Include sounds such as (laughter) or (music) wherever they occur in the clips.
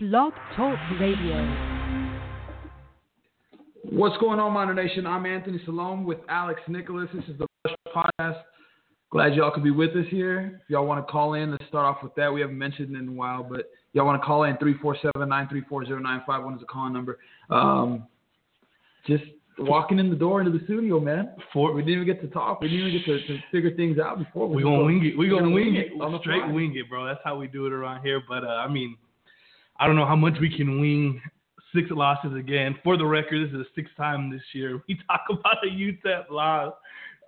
Blog Talk Radio. What's going on, Miner Nation? I'm Anthony Salom with Alex Nicolas. This is the Rush Podcast. Glad y'all could be with us here. If y'all want to call in, let's start off with that. We haven't mentioned it in a while, but y'all want to call in 347-934-0951 is the call number. Um, just walking in the door into the studio, man. Before we didn't even get to talk. We didn't even get to, to figure things out before. We're gonna wing it. We're gonna wing it. on the Straight fly. wing it, bro. That's how we do it around here. But uh, I mean, I don't know how much we can wing six losses again. For the record, this is the sixth time this year we (laughs) talk about a UTEP loss.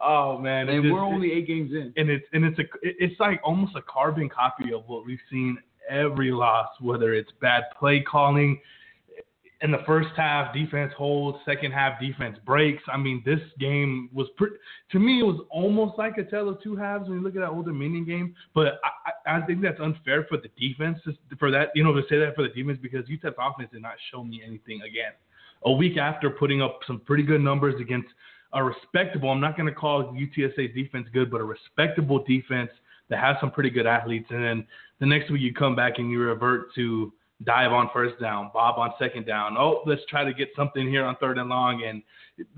Oh man, And just- we're only eight games in. and it's and it's a it's like almost a carbon copy of what we've seen every loss, whether it's bad play calling in the first half, defense holds, second half, defense breaks. I mean, this game was pretty. To me, it was almost like a tale of two halves when you look at that Old Dominion game. But I, I, think that's unfair for the defense for that you know to say that for the defense because UTEP's offense did not show me anything again. A week after putting up some pretty good numbers against a respectable, I'm not going to call UTSA's defense good, but a respectable defense that has some pretty good athletes. And then the next week you come back and you revert to dive on first down, Bob on second down. Oh, let's try to get something here on third and long, and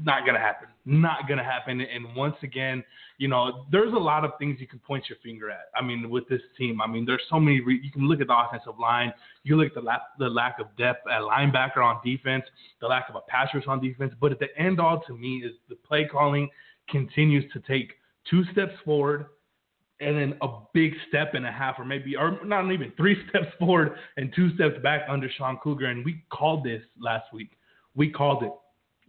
not to happen. Not to happen. And once again, you know, there's a lot of things you can point your finger at. I mean, with this team, I mean, there's so many. Re- you can look at the offensive line. You look at the, la- the lack of depth at linebacker on defense, the lack of a pass rush on defense. But at the end, all to me is the play calling continues to take two steps forward and then a big step and a half, or maybe, or not even three (laughs) steps forward and two steps back under Sean Kugler. And we called this last week. We called it.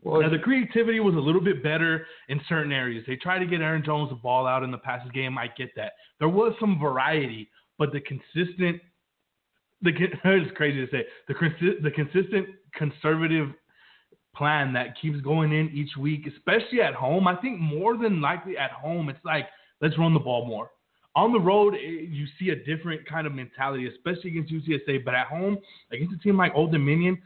Well, Now the creativity was a little bit better in certain areas. They tried to get Aaron Jones the ball out in the passes game. I get that. There was some variety, but the consistent, the (laughs) it's crazy to say the the consistent conservative plan that keeps going in each week, especially at home. I think more than likely at home, it's like let's run the ball more. On the road, eh, you see a different kind of mentality, especially against UTSA. But at home, against a team like Old Dominion,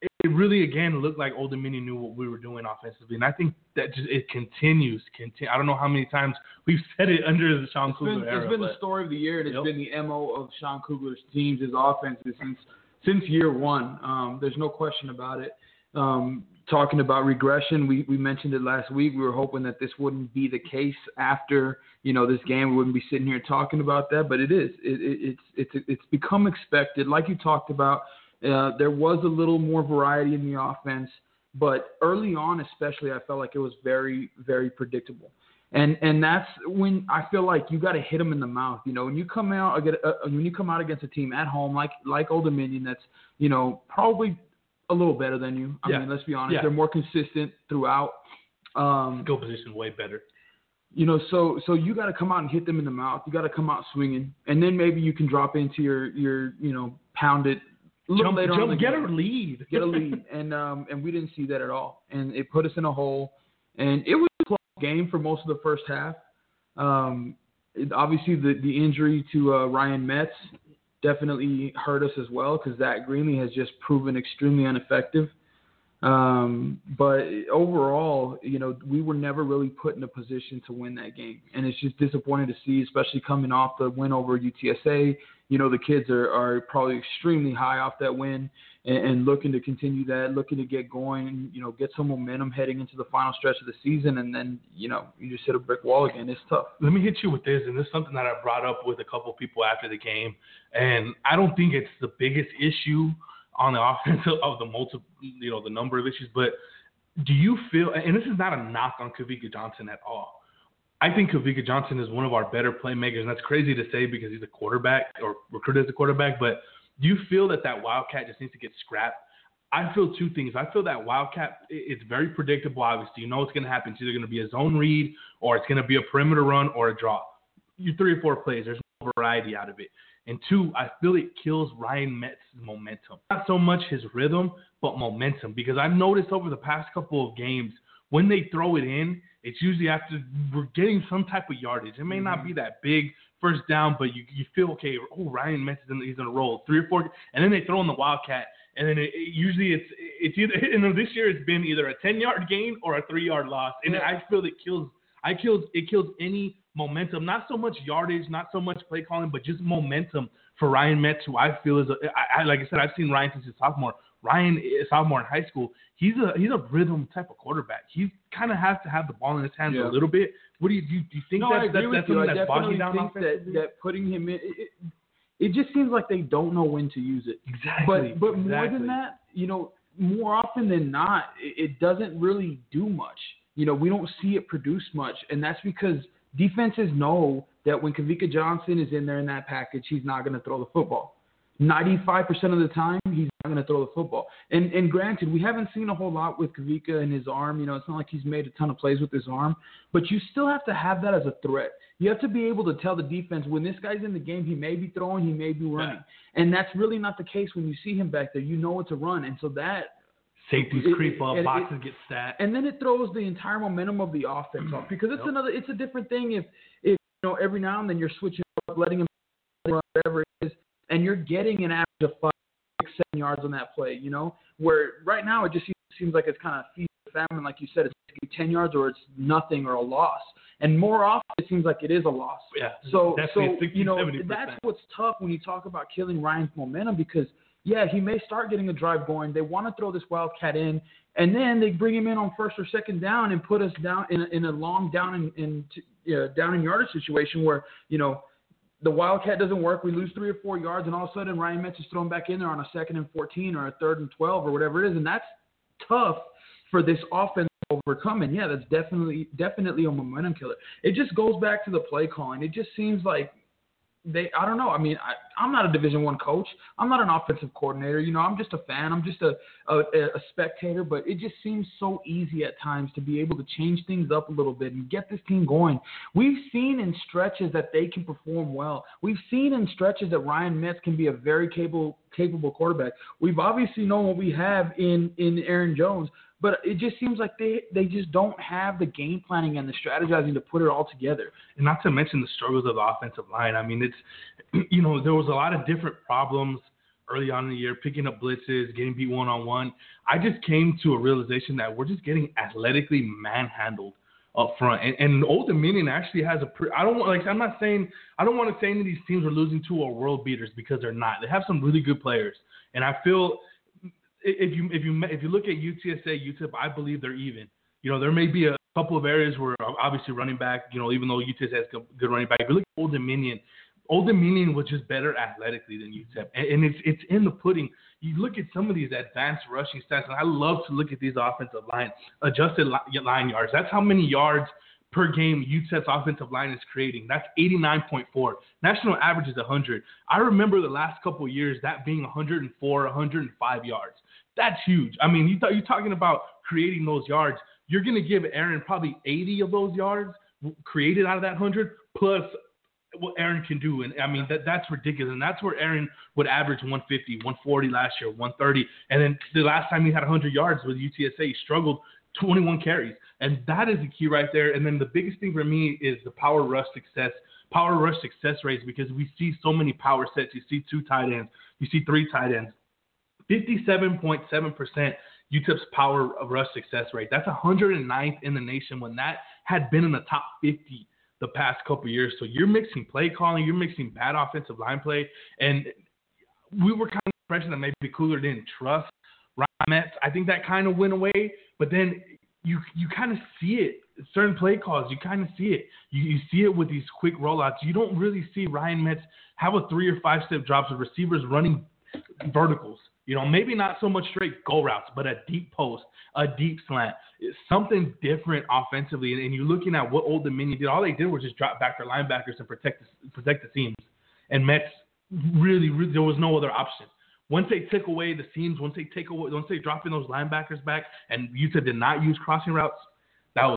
it really again looked like Old Dominion knew what we were doing offensively, and I think that just it continues. Continue. I don't know how many times we've (laughs) said it under the Sean It's been, era. it's been the story of the year, and it's Yep. been the mo of Sean Kugler's teams, his offenses since since year one. Um, there's no question about it. Um, talking about regression, we, we mentioned it last week. We were hoping that this wouldn't be the case after you know this game. We wouldn't be sitting here talking about that, but it is. It, it, it's it's it's become expected, like you talked about. Uh, there was a little more variety in the offense, but early on, especially, I felt like it was very very predictable. And and that's when I feel like you got to hit them in the mouth. You know, when you come out against uh, when you come out against a team at home like like Old Dominion, that's you know probably a little better than you. I Yeah. mean, let's be honest, Yeah. they're more consistent throughout. Um, skill position way better. You know, so so you got to come out and hit them in the mouth. You got to come out swinging, and then maybe you can drop into your your you know pound it Jump, later on jump, the get game a lead. get a (laughs) lead, and um, and we didn't see that at all, and it put us in a hole, and it was a close game for most of the first half. Um, it, obviously, the the injury to uh, Ryan Metz definitely hurt us as well because Zach Greenlee has just proven extremely ineffective. Um, but overall, you know, we were never really put in a position to win that game, and it's just disappointing to see, especially coming off the win over UTSA. You know, the kids are, are probably extremely high off that win and, and looking to continue that, looking to get going, you know, get some momentum heading into the final stretch of the season, and then you know, you just hit a brick wall again. It's tough. Let me hit you with this, and this is something that I brought up with a couple people after the game, and I don't think it's the biggest issue on the (laughs) offense of the multiple, you know, the number of issues. But do you feel? And this is not a knock on Kavika Johnson at all. I think Kavika Johnson is one of our better playmakers, and that's crazy to say because he's a quarterback or recruited as a quarterback. But do you feel that that Wildcat just needs to get scrapped? I feel two things. I feel that Wildcat, it's very predictable, obviously. You know what's going to happen. It's either going to be a zone read or it's going to be a perimeter run or a draw. You three or four plays. There's no variety out of it. And two, I feel it kills Ryan Metz's momentum. Not so much his rhythm, but momentum. Because I've noticed over the past couple of games, when they throw it in, it's usually after we're getting some type of yardage. It may not mm-hmm. be that big first down, but you, you feel okay. Oh, Ryan Metz is in, he's in a roll, three or four, and then they throw in the Wildcat, and then it, it- usually it's it's either (laughs) you know this year it's been either a ten yard gain or a three yard loss, and Yeah. I feel it kills I kills it kills any momentum, not so much yardage, not so much play calling, but just momentum for Ryan Metz, who I feel is, a, I, I, like I said, I've seen Ryan since he's sophomore. Ryan is sophomore in high school. He's a he's a rhythm type of quarterback. He kind of has to have the ball in his hands Yeah. a little bit. What do you do? You, do you think No, that's, I agree that's, with that's you. something I that's definitely bogging down think that, that putting him in, it, it, it just seems like they don't know when to use it. exactly. But but more than that, you know, more often than not, it, it doesn't really do much. You know, we don't see it produce much, and that's because defenses know that when Kavika Johnson is in there in that package, he's not going to throw the football. 95% of the time, he's not going to throw the football. And and granted, we haven't seen a whole lot with Kavika and his arm. You know, it's not like he's made a ton of plays with his arm, but you still have to have that as a threat. You have to be able to tell the defense when this guy's in the game, he may be throwing, he may be running. And that's really not the case when you see him back there. You know it's a run. And so that Safeties it- creep up, it- it- boxes get stacked. and then it throws the entire momentum of the offense off because it's Yep. another it's a different thing if if you know every now and then you're switching up, letting him run whatever it is, and you're getting an average of five, six, seven yards on that play. You know, where right now it just seems, like it's kind of feast or famine, like you said, it's ten yards or it's nothing or a loss. And more often it seems like it is a loss. yeah, So, so 60, you know, 70%. that's what's tough when you talk about killing Ryan's momentum because yeah, he may start getting a drive going. They want to throw this wildcat in, and then they bring him in on first or second down and put us down in a, in a long down in, in uh, down in yardage situation where you know the wildcat doesn't work. We lose three or four yards, and all of a sudden Ryan Metz is thrown back in there on a second and fourteen or a third and twelve or whatever it is, and that's tough for this offense to overcome. And yeah, that's definitely definitely a momentum killer. It just goes back to the play calling. It just seems like they I don't know. I mean, I, I'm not a Division One coach. I'm not an offensive coordinator. You know, I'm just a fan. I'm just a, a a spectator. But it just seems so easy at times to be able to change things up a little bit and get this team going. We've seen in stretches that they can perform well. We've seen in stretches that Ryan Metz can be a very capable capable quarterback. We've obviously known what we have in in Aaron Jones. But it just seems like they, they just don't have the game planning and the strategizing to put it all together. and not to mention the struggles of the offensive line. I mean, it's (clears throat) you know there was a lot of different problems early on in the year, picking up blitzes, getting beat one on one. I just came to a realization that we're just getting athletically manhandled up front. And, and Old Dominion actually has a. Pre- I don't want like I'm not saying I don't want to say any of these teams are losing to are world beaters because they're not. They have some really good players, and I feel if you if you if you look at UTSA, UTEP, I believe they're even. You know, there may be a couple of areas where uh, obviously running back, you know, even though UTSA has good running back, if you look at Old Dominion, Old Dominion was just better athletically than UTEP, and, and it's it's in the pudding. You look at some of these advanced rushing stats, and I love to look at these offensive line adjusted line yards. That's how many yards per game UTEP's offensive line is creating. That's 89.4. National average is 100. I remember the last couple years that being 104, 105 yards. That's huge. I mean, you th- you're talking about creating those yards. You're going to give Aaron probably 80 of those yards created out of that 100 plus what Aaron can do. And I mean, that that's ridiculous. And that's where Aaron would average 150, 140 last year, 130. And then the last time he had 100 yards with UTSA, he struggled 21 carries. And that is the key right there. And then the biggest thing for me is the power rush success, power rush success rates, because we see so many power sets. You see two tight ends, you see three tight ends. 57.7% UTEP's power rush success rate. That's 109th in the nation when that had been in the top 50 the past couple years. So you're mixing play calling, you're mixing bad offensive line play, and we were kind of impression that maybe Kugler didn't trust Ryan Metz. I think that kind of went away, but then you you kind of see it. Certain play calls, you kind of see it. You, you see it with these quick rollouts. You don't really see Ryan Metz have a three or five step drops with receivers running verticals. You know, maybe not so much straight goal routes, but a deep post, a deep slant, something different offensively. And, and you're looking at what Old Dominion did. All they did was just drop back their linebackers and protect the, protect the seams. And Metz really, really, there was no other option. Once they took away the seams, once they take away, once they drop in those linebackers back, and UTEP did not use crossing routes, that was,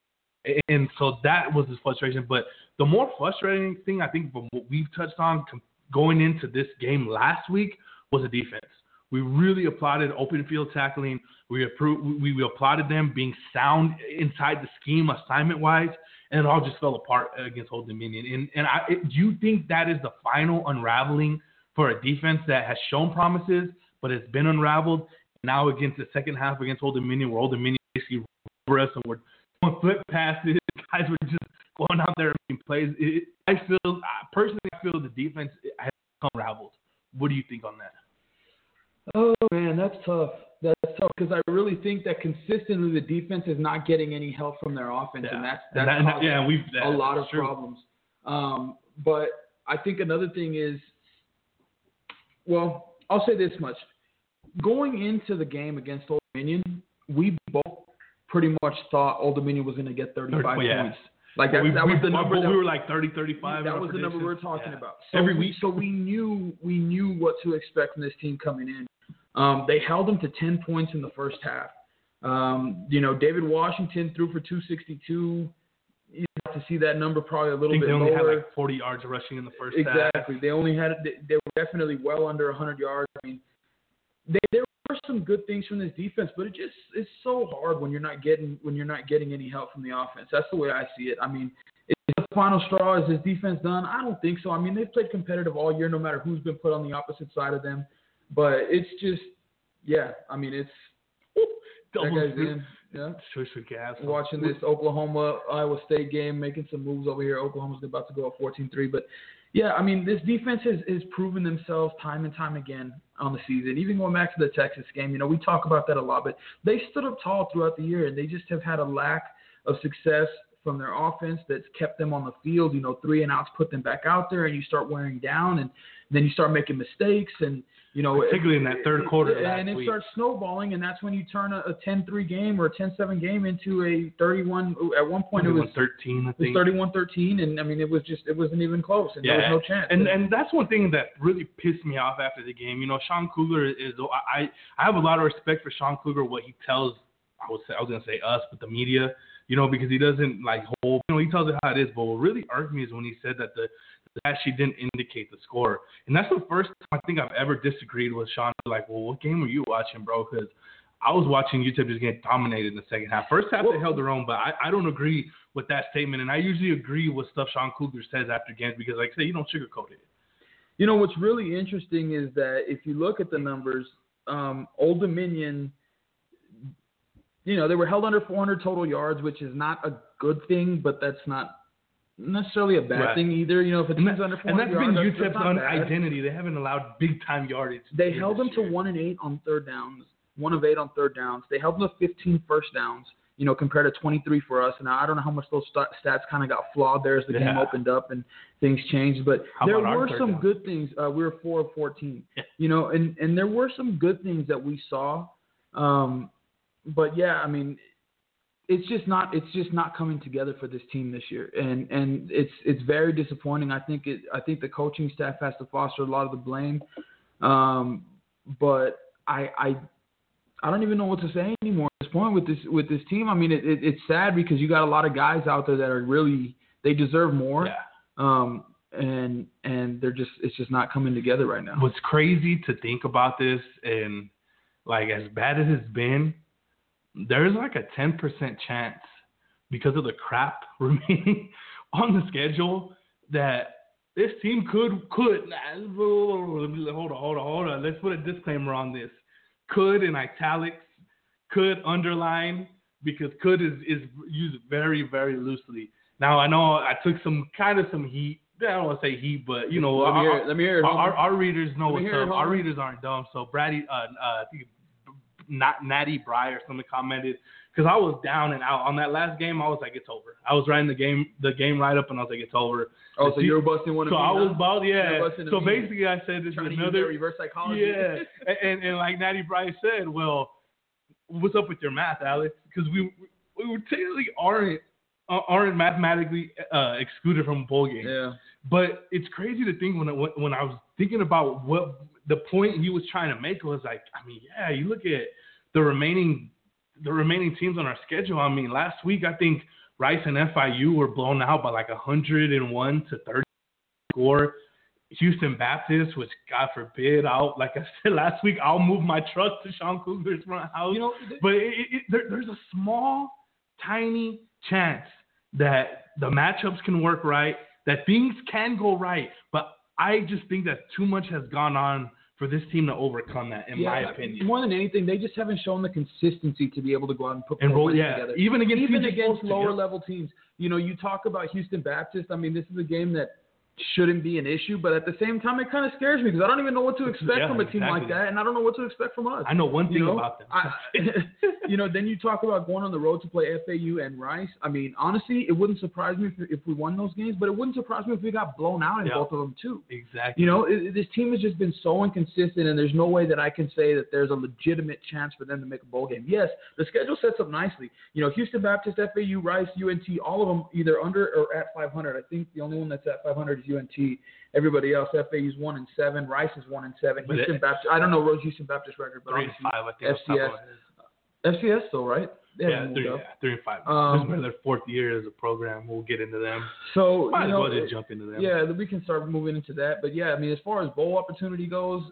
and so that was his frustration. But the more frustrating thing I think from what we've touched on going into this game last week was the defense. We really applauded open field tackling. We approved, we, applauded them being sound inside the scheme assignment wise, and it all just fell apart against Old Dominion. And and I, do you think that is the final unraveling for a defense that has shown promises but has been unraveled? Now against the second half against Old Dominion, where Old Dominion basically over us and we're flip passes, (laughs) guys were just going out there and plays. It, I feel personally, I feel the defense has unraveled What do you think on that? Oh man, that's tough. That's tough because I really think that consistently the defense is not getting any help from their offense, and that's that's And that- yeah, we've a lot of true. problems. Um, but I think another thing is, well, I'll say this much: going into the game against Old Dominion, we both pretty much thought Old Dominion was going to get 35 Well, yeah. points. Like that, we, that was the number but that we were like 30, 35. that was the number we were predictions. talking Yeah. about. So Every we, week. so we knew we knew what to expect from this team coming in. Um, they held them to 10 points in the first half. Um, you know, David Washington threw for 262. You have to see that number probably a little think bit they only lower. had like 40 yards rushing in the first half. Exactly. They only had they, they were definitely well under 100 yards. I mean, they, there were some good things from this defense, but it just it's so hard when you're not getting when you're not getting any help from the offense. That's the way I see it. I mean, is the final straw is this defense done? I don't think so. I mean, they've played competitive all year, no matter who's been put on the opposite side of them. But it's just, yeah. I mean, it's that guy's in. Yeah. Gas. Watching this Oklahoma Iowa State game, making some moves over here. Oklahoma's about to go up 14-3, but yeah, I mean this defense has, has proven themselves time and time again on the season. Even going back to the Texas game, you know we talk about that a lot, but they stood up tall throughout the year, and they just have had a lack of success from their offense that's kept them on the field. You know, three and outs put them back out there, and you start wearing down, and then you start making mistakes, and you know, Particularly in that third quarter and it week. starts snowballing, and that's when you turn a, a 10-3 game or a 10-7 game into a 31. At one point, it was 13, I it was 31-13, and I mean, it was just it wasn't even close, and there was no chance. And and that's one thing that really pissed me off after the game. You know, Sean Kugler is I I have a lot of respect for Sean Kugler what he tells I was I was gonna say us, but the media, you know, because he doesn't like hold you know, he tells it how it is. But what really irked me is when he said that the actually didn't indicate the score. And that's the first time I think I've ever disagreed with Sean. Like, well, what game were you watching, bro? Because I was watching UTEP just get dominated in the second half. First half they held their own, but I, I don't agree with that statement. And I usually agree with stuff Sean Kugler says after games because, like I say, you don't sugarcoat it. You know what's really interesting is that if you look at the numbers, um, Old Dominion, you know, they were held under 400 total yards, which is not a good thing, but that's not necessarily a bad Right. thing either. You know, if a team's that, under and 400 that's been that's, UTEP's bad. identity. They haven't allowed big time yardage. They held them to one and eight on third downs, one of eight on third downs. They held them to 15 first downs, you know, compared to 23 for us. And I don't know how much those st- stats kind of got flawed there as the game opened up and things changed. But How there were some down? good things. Uh, we were four of 14, Yeah. you know, and and there were some good things that we saw. Um, but yeah, I mean, it's just not it's just not coming together for this team this year, and and it's it's very disappointing. I think it I think the coaching staff has to foster a lot of the blame, um, but I I I don't even know what to say anymore at this point with this with this team. I mean, it, it it's sad because you got a lot of guys out there that are really they deserve more, Yeah. um, and and they're just it's just not coming together right now. What's crazy to think about this, and like as bad as it's been, there's like a 10% chance because of the crap (laughs) remaining on the schedule that this team could could hold on hold on hold on let's put a disclaimer on this could in italics could underline because could is is used very very loosely now i know i took some kind of some heat i don't want to say heat but you know let me our- hear it. Let me hear it. our, our, our readers know what's up. Our readers aren't dumb. So Brady, uh, uh, not Natty Bry or something commented because I was down and out on that last game. I was like, it's over. I was writing the game, the game right up, and I was like, it's over. oh, so you're busting one of So I was about, yeah. So basically, I said this is trying to use that another, reverse psychology. yeah. (laughs) and, and and like Natty Bry said, well, what's up with your math, Alex? Because we we we technically aren't uh, aren't mathematically uh, excluded from a bowl game. yeah. But it's crazy to think when I, when I was thinking about what the point he was trying to make was like, I mean, yeah, you look at the remaining the remaining teams on our schedule. I mean, last week I think Rice and FIU were blown out by like 101 to 30 score. Houston Baptist, which God forbid, I'll like I said (laughs) last week, I'll move my truck to Sean Kugler's front house. You know, But it, it, there, there's a small, tiny chance that the matchups can work right, that things can go right. But I just think that too much has gone on for this team to overcome that, in my Yeah, opinion. More than anything, they just haven't shown the consistency to be able to go out and put And roll, yeah, together. even against Even against lower level teams. You know, you talk about Houston Baptist. I mean, this is a game that shouldn't be an issue. But at the same time, it kind of scares me because I don't even know what to expect Yeah, from a team like that, and I don't know what to expect from us. I know one thing you know, about them. I, (laughs) you know, then you talk about going on the road to play FAU and Rice. I mean, honestly, it wouldn't surprise me if, if we won those games, but it wouldn't surprise me if we got blown out in Yeah. both of them too. exactly. You know, it- this team has just been so inconsistent, and there's no way that I can say that there's a legitimate chance for them to make a bowl game. Yes, the schedule sets up nicely. You know, Houston Baptist, FAU, Rice, UNT, all of them either under or at 500. I think the only one that's at 500 is UNT. Everybody else, FAU's one and seven, Rice is one and seven. But Houston it- Baptist, I don't know Rose Houston Baptist record, but three and five. I think. off the top of my head. FCS still right. They Yeah, three, yeah, three and five. Um, this is their fourth year as a program. We'll get into them. So Might you as well just jump into them. Yeah, we can start moving into that. But yeah, I mean, as far as bowl opportunity goes,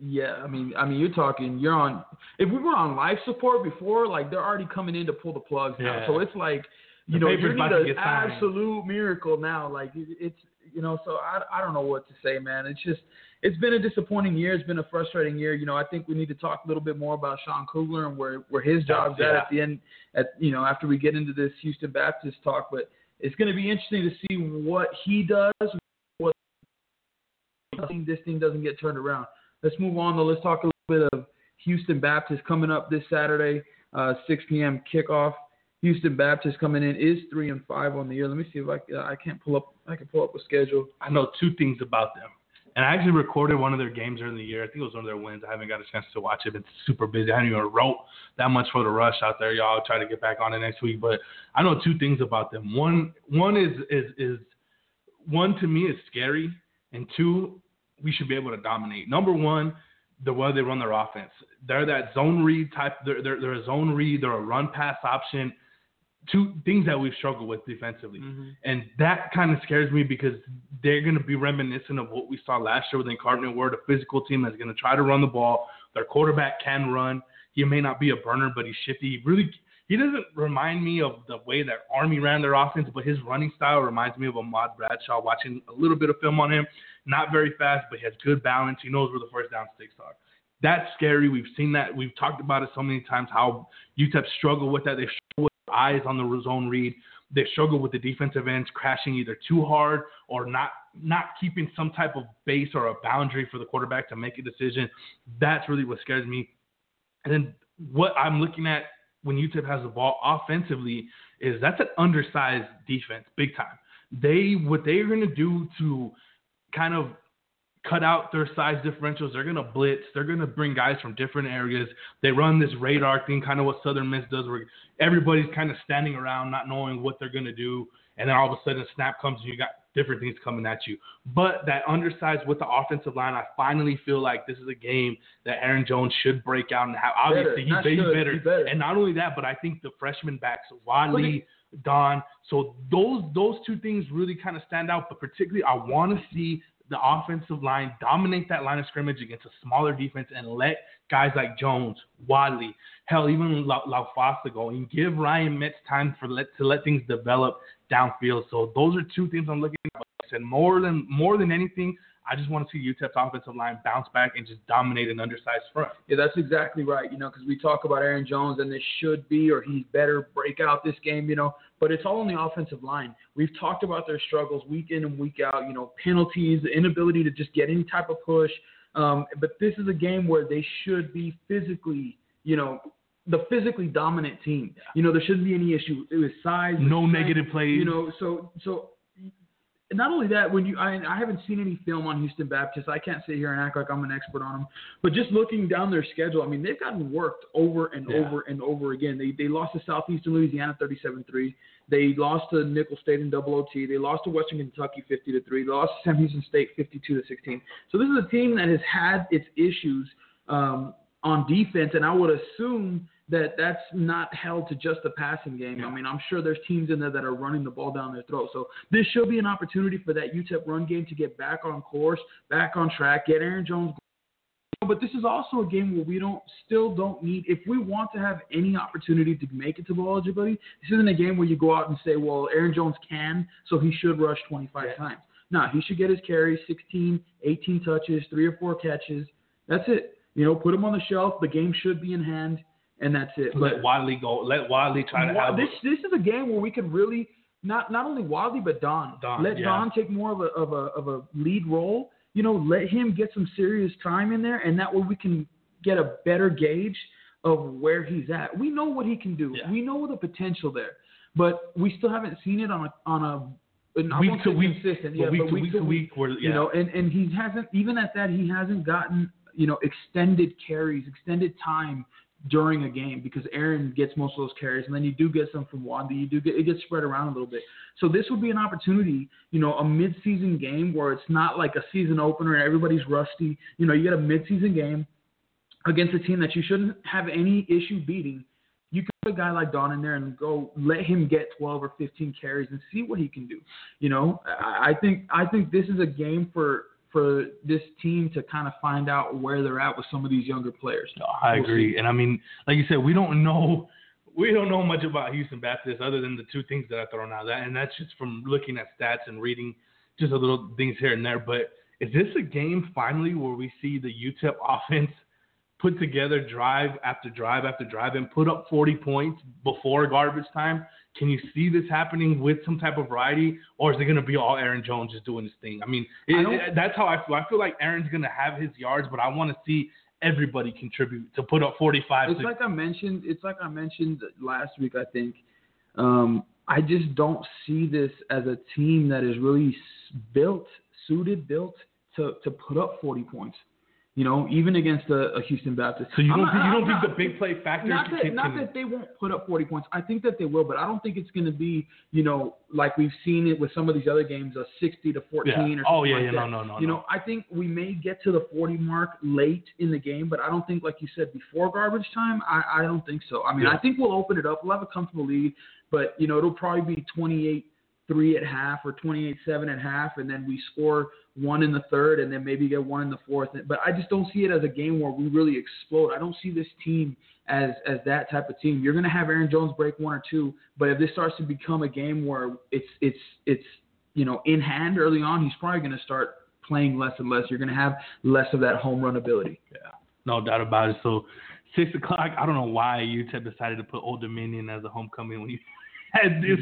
yeah, I mean, I mean, you're talking, you're on. If we were on life support before, like they're already coming in to pull the plugs now. Yeah. So it's like, you know, you need an absolute miracle now. Like it's, you know, so I, I don't know what to say, man. It's just, it's been a disappointing year. It's been a frustrating year. You know, I think we need to talk a little bit more about Sean Kugler and where where his job's at at the end. At you know, after we get into this Houston Baptist talk, but it's going to be interesting to see what he does. What this thing doesn't get turned around. Let's move on though. Let's talk a little bit of Houston Baptist coming up this Saturday, uh, 6 p.m. kickoff. Houston Baptist coming in is three and five on the year. Let me see if I uh, I can't pull up I can pull up a schedule. I know two things about them. And I actually recorded one of their games during the year. I think it was one of their wins. I haven't got a chance to watch it. It's super busy. I haven't even wrote that much for the rush out there. Y'all I'll try to get back on it next week. But I know two things about them. One one is is is one to me is scary, and two, we should be able to dominate. Number one, the way they run their offense. They're that zone read type. They're they're, they're a zone read. They're a run pass option. Two things that we've struggled with defensively. Mm-hmm. And that kind of scares me because they're going to be reminiscent of what we saw last year with Incarnate Word, a physical team that's going to try to run the ball. Their quarterback can run. He may not be a burner, but he's shifty. He really he doesn't remind me of the way that Army ran their offense, but his running style reminds me of Ahmad Bradshaw. Watching a little bit of film on him, not very fast, but he has good balance. He knows where the first down sticks are. That's scary. We've seen that. We've talked about it so many times how UTEP struggle with that. They struggle eyes on the zone read. They struggle with the defensive ends crashing either too hard or not not keeping some type of base or a boundary for the quarterback to make a decision. That's really what scares me. And then what I'm looking at when UTEP has the ball offensively is that's an undersized defense, big time. They what they're going to do to kind of cut out their size differentials. They're going to blitz. They're going to bring guys from different areas. They run this radar thing, kind of what Southern Miss does, where everybody's kind of standing around, not knowing what they're going to do. And then all of a sudden, a snap comes and you got different things coming at you. But that undersized with the offensive line, I finally feel like this is a game that Aaron Jones should break out and have. Obviously, Better, not he's, he's should, better. better. And not only that, but I think the freshman backs, Wadley, Don. So those those two things really kind of stand out. But particularly, I want to see the offensive line dominate that line of scrimmage against a smaller defense and let guys like Jones, Wadley, hell, even La, La go and give Ryan Metz time for let to let things develop downfield. So those are two things I'm looking at. Said, more than more than anything, I just want to see UTEP's offensive line bounce back and just dominate an undersized front. Yeah, that's exactly right. You know, because we talk about Aaron Jones and this should be or he's better break out this game. You know, but it's all on the offensive line. We've talked about their struggles week in and week out. You know, penalties, the inability to just get any type of push. Um, but this is a game where they should be physically, you know, the physically dominant team. You know, there shouldn't be any issue. It was size, No strength, negative plays. You know, so so not only that, when you I, I haven't seen any film on Houston Baptist, I can't sit here and act like I'm an expert on them. But just looking down their schedule, I mean, they've gotten worked over and Yeah. over and over again. They they lost to Southeastern Louisiana 37-3. They lost to Nicholls State in double OT. They lost to Western Kentucky 50 to 3. They lost to Sam Houston State 52 to 16. So this is a team that has had its issues um, on defense, and I would assume that that's not held to just the passing game. Yeah. I mean, I'm sure there's teams in there that are running the ball down their throat. So this should be an opportunity for that UTEP run game to get back on course, back on track, get Aaron Jones. But this is also a game where we don't still don't need if we want to have any opportunity to make it to bowl eligibility. This isn't a game where you go out and say, well, Aaron Jones can, so he should rush 25 Yeah. times. No, he should get his carries, 16, 18 touches, three or four catches. That's it. You know, put him on the shelf. The game should be in hand, and that's it. let Wadley go. Let Wadley try to have this this is a game where we could really not not only Wadley but Don. Don, let yeah. Don take more of a of a of a lead role. You know, let him get some serious time in there, and that way we can get a better gauge of where he's at. We know what he can do. Yeah. We know the potential there, but we still haven't seen it on a on a. Week to week, consistent, yeah, week but to week to week, we're, yeah. you know, and and he hasn't even at that he hasn't gotten you know extended carries, extended time during a game because Aaron gets most of those carries, and then you do get some from Wanda. You do get it gets spread around a little bit. So this would be an opportunity, you know, a mid-season game where it's not like a season opener and everybody's rusty. You know, you get a mid-season game against a team that you shouldn't have any issue beating. You can put a guy like Don in there and go let him get 12 or 15 carries and see what he can do. You know, I I think I think this is a game for for this team to kind of find out where they're at with some of these younger players. No, I We'll agree. see. And I mean, like you said, we don't know we don't know much about Houston Baptist other than the two things that I thrown out. That and that's just from looking at stats and reading just a little things here and there. But is this a game finally where we see the UTEP (laughs) offense put together drive after drive after drive and put up 40 points before garbage time? Can you see this happening with some type of variety, or is it going to be all Aaron Jones just doing his thing? I mean, it, I it- that's how I feel. I feel like Aaron's going to have his yards, but I want to see everybody contribute to put up 45. It's like I mentioned. It's like I mentioned last week. I think. Um, I just don't see this as a team that is really built, suited, built to to put up 40 points. You know, even against a, a Houston Baptist. so you I'm don't not- think, you don't think not- the big play factor not that, can, not that they won't put up 40 points. I think that they will, but I don't think it's going to be, you know, like we've seen it with some of these other games, a 60 to 14 yeah. or oh, something Oh yeah, like yeah, that. no, no, no. You no. know, I think we may get to the 40 mark late in the game, but I don't think, like you said, before garbage time. I, I don't think so. I mean, Yeah. I think we'll open it up. We'll have a comfortable lead, but you know, it'll probably be 28 three at half or 28 seven at half, and then we score one in the third, and then maybe get one in the fourth. But I just don't see it as a game where we really explode. I don't see this team as as that type of team. You're going to have Aaron Jones break one or two, but if this starts to become a game where it's it's it's you know in hand early on, he's probably going to start playing less and less. You're going to have less of that home run ability. Yeah, no doubt about it. So six o'clock. I don't know why UTEP decided to put Old Dominion as a homecoming when you (laughs) had this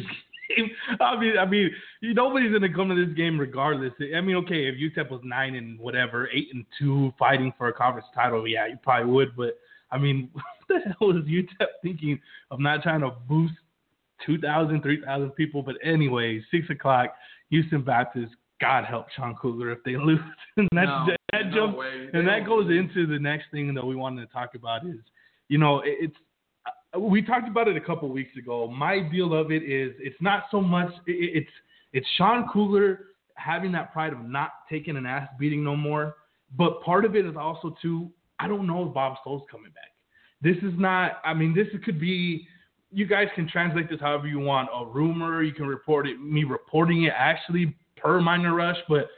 game. (laughs) I mean, I mean, you, nobody's gonna come to this game regardless. I mean, okay, if UTEP was nine and whatever, eight and two, fighting for a conference title, yeah, you probably would. But I mean, (laughs) what the hell is UTEP thinking of not trying to boost 2,000, 3,000 people? But anyway, six o'clock, Houston Baptist. God help Sean Kugler if they (laughs) lose. and that's, No, that no jumps way. and that goes into the next thing that we wanted to talk about is, you know, it- it's we talked about it a couple weeks ago. My deal of it is it's not so much it- it, it's it's Sean Kugler having that pride of not taking an ass beating no more, but part of it is also too I don't know if Bob Stull's coming back. This is not. I mean, this could be. You guys can translate this however you want. A rumor. You can report it. Me reporting it actually per Miner Rush, but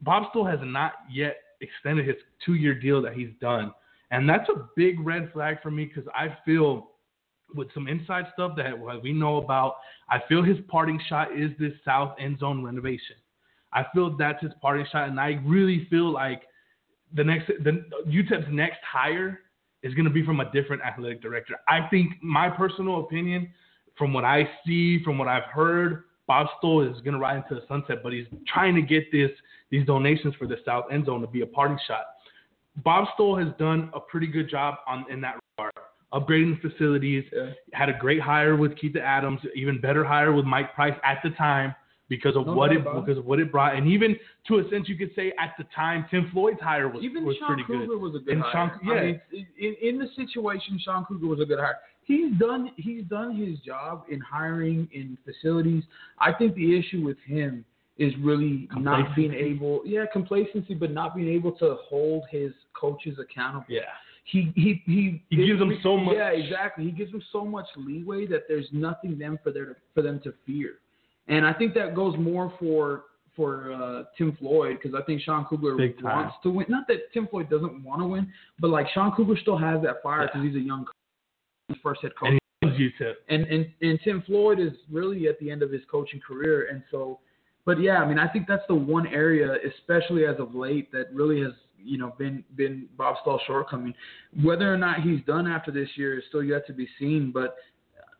Bob Stull has not yet extended his two-year deal that he's done, and that's a big red flag for me because I feel with some inside stuff that we know about, I feel his parting shot is this south end zone renovation. I feel that's his parting shot, and I really feel like the next the UTEP's next hire is going to be from a different athletic director. I think my personal opinion, from what I see, from what I've heard, Bob Stull is going to ride into the sunset, but he's trying to get this these donations for the south end zone to be a parting shot. Bob Stull has done a pretty good job on in that regard, upgrading the facilities. Yeah. Had a great hire with Keith Adams, even better hire with Mike Price at the time because of No what it because of what it brought, and even to a sense you could say at the time Tim Floyd's hire was Even was Sean pretty Kugler good. was a good And hire. Sean- I yeah. mean, in, in the situation, Sean Kugler was a good hire. He's done he's done his job in hiring in facilities. I think the issue with him is really not being able, yeah, complacency, but not being able to hold his coaches accountable. Yeah. He he he, He gives them so much- Yeah, exactly. He gives them so much leeway that there's nothing them for their for them to fear, and I think that goes more for for uh, Tim Floyd because I think Sean Kugler wants to win. Not that Tim Floyd doesn't want to win, but like Sean Kugler still has that fire Yeah. because he's a young coach, first head coach. And he and, and and Tim Floyd is really at the end of his coaching career, and so, but yeah, I mean, I think that's the one area, especially as of late, that really has you know been been Bob Stull's shortcoming. Whether or not he's done after this year is still yet to be seen, but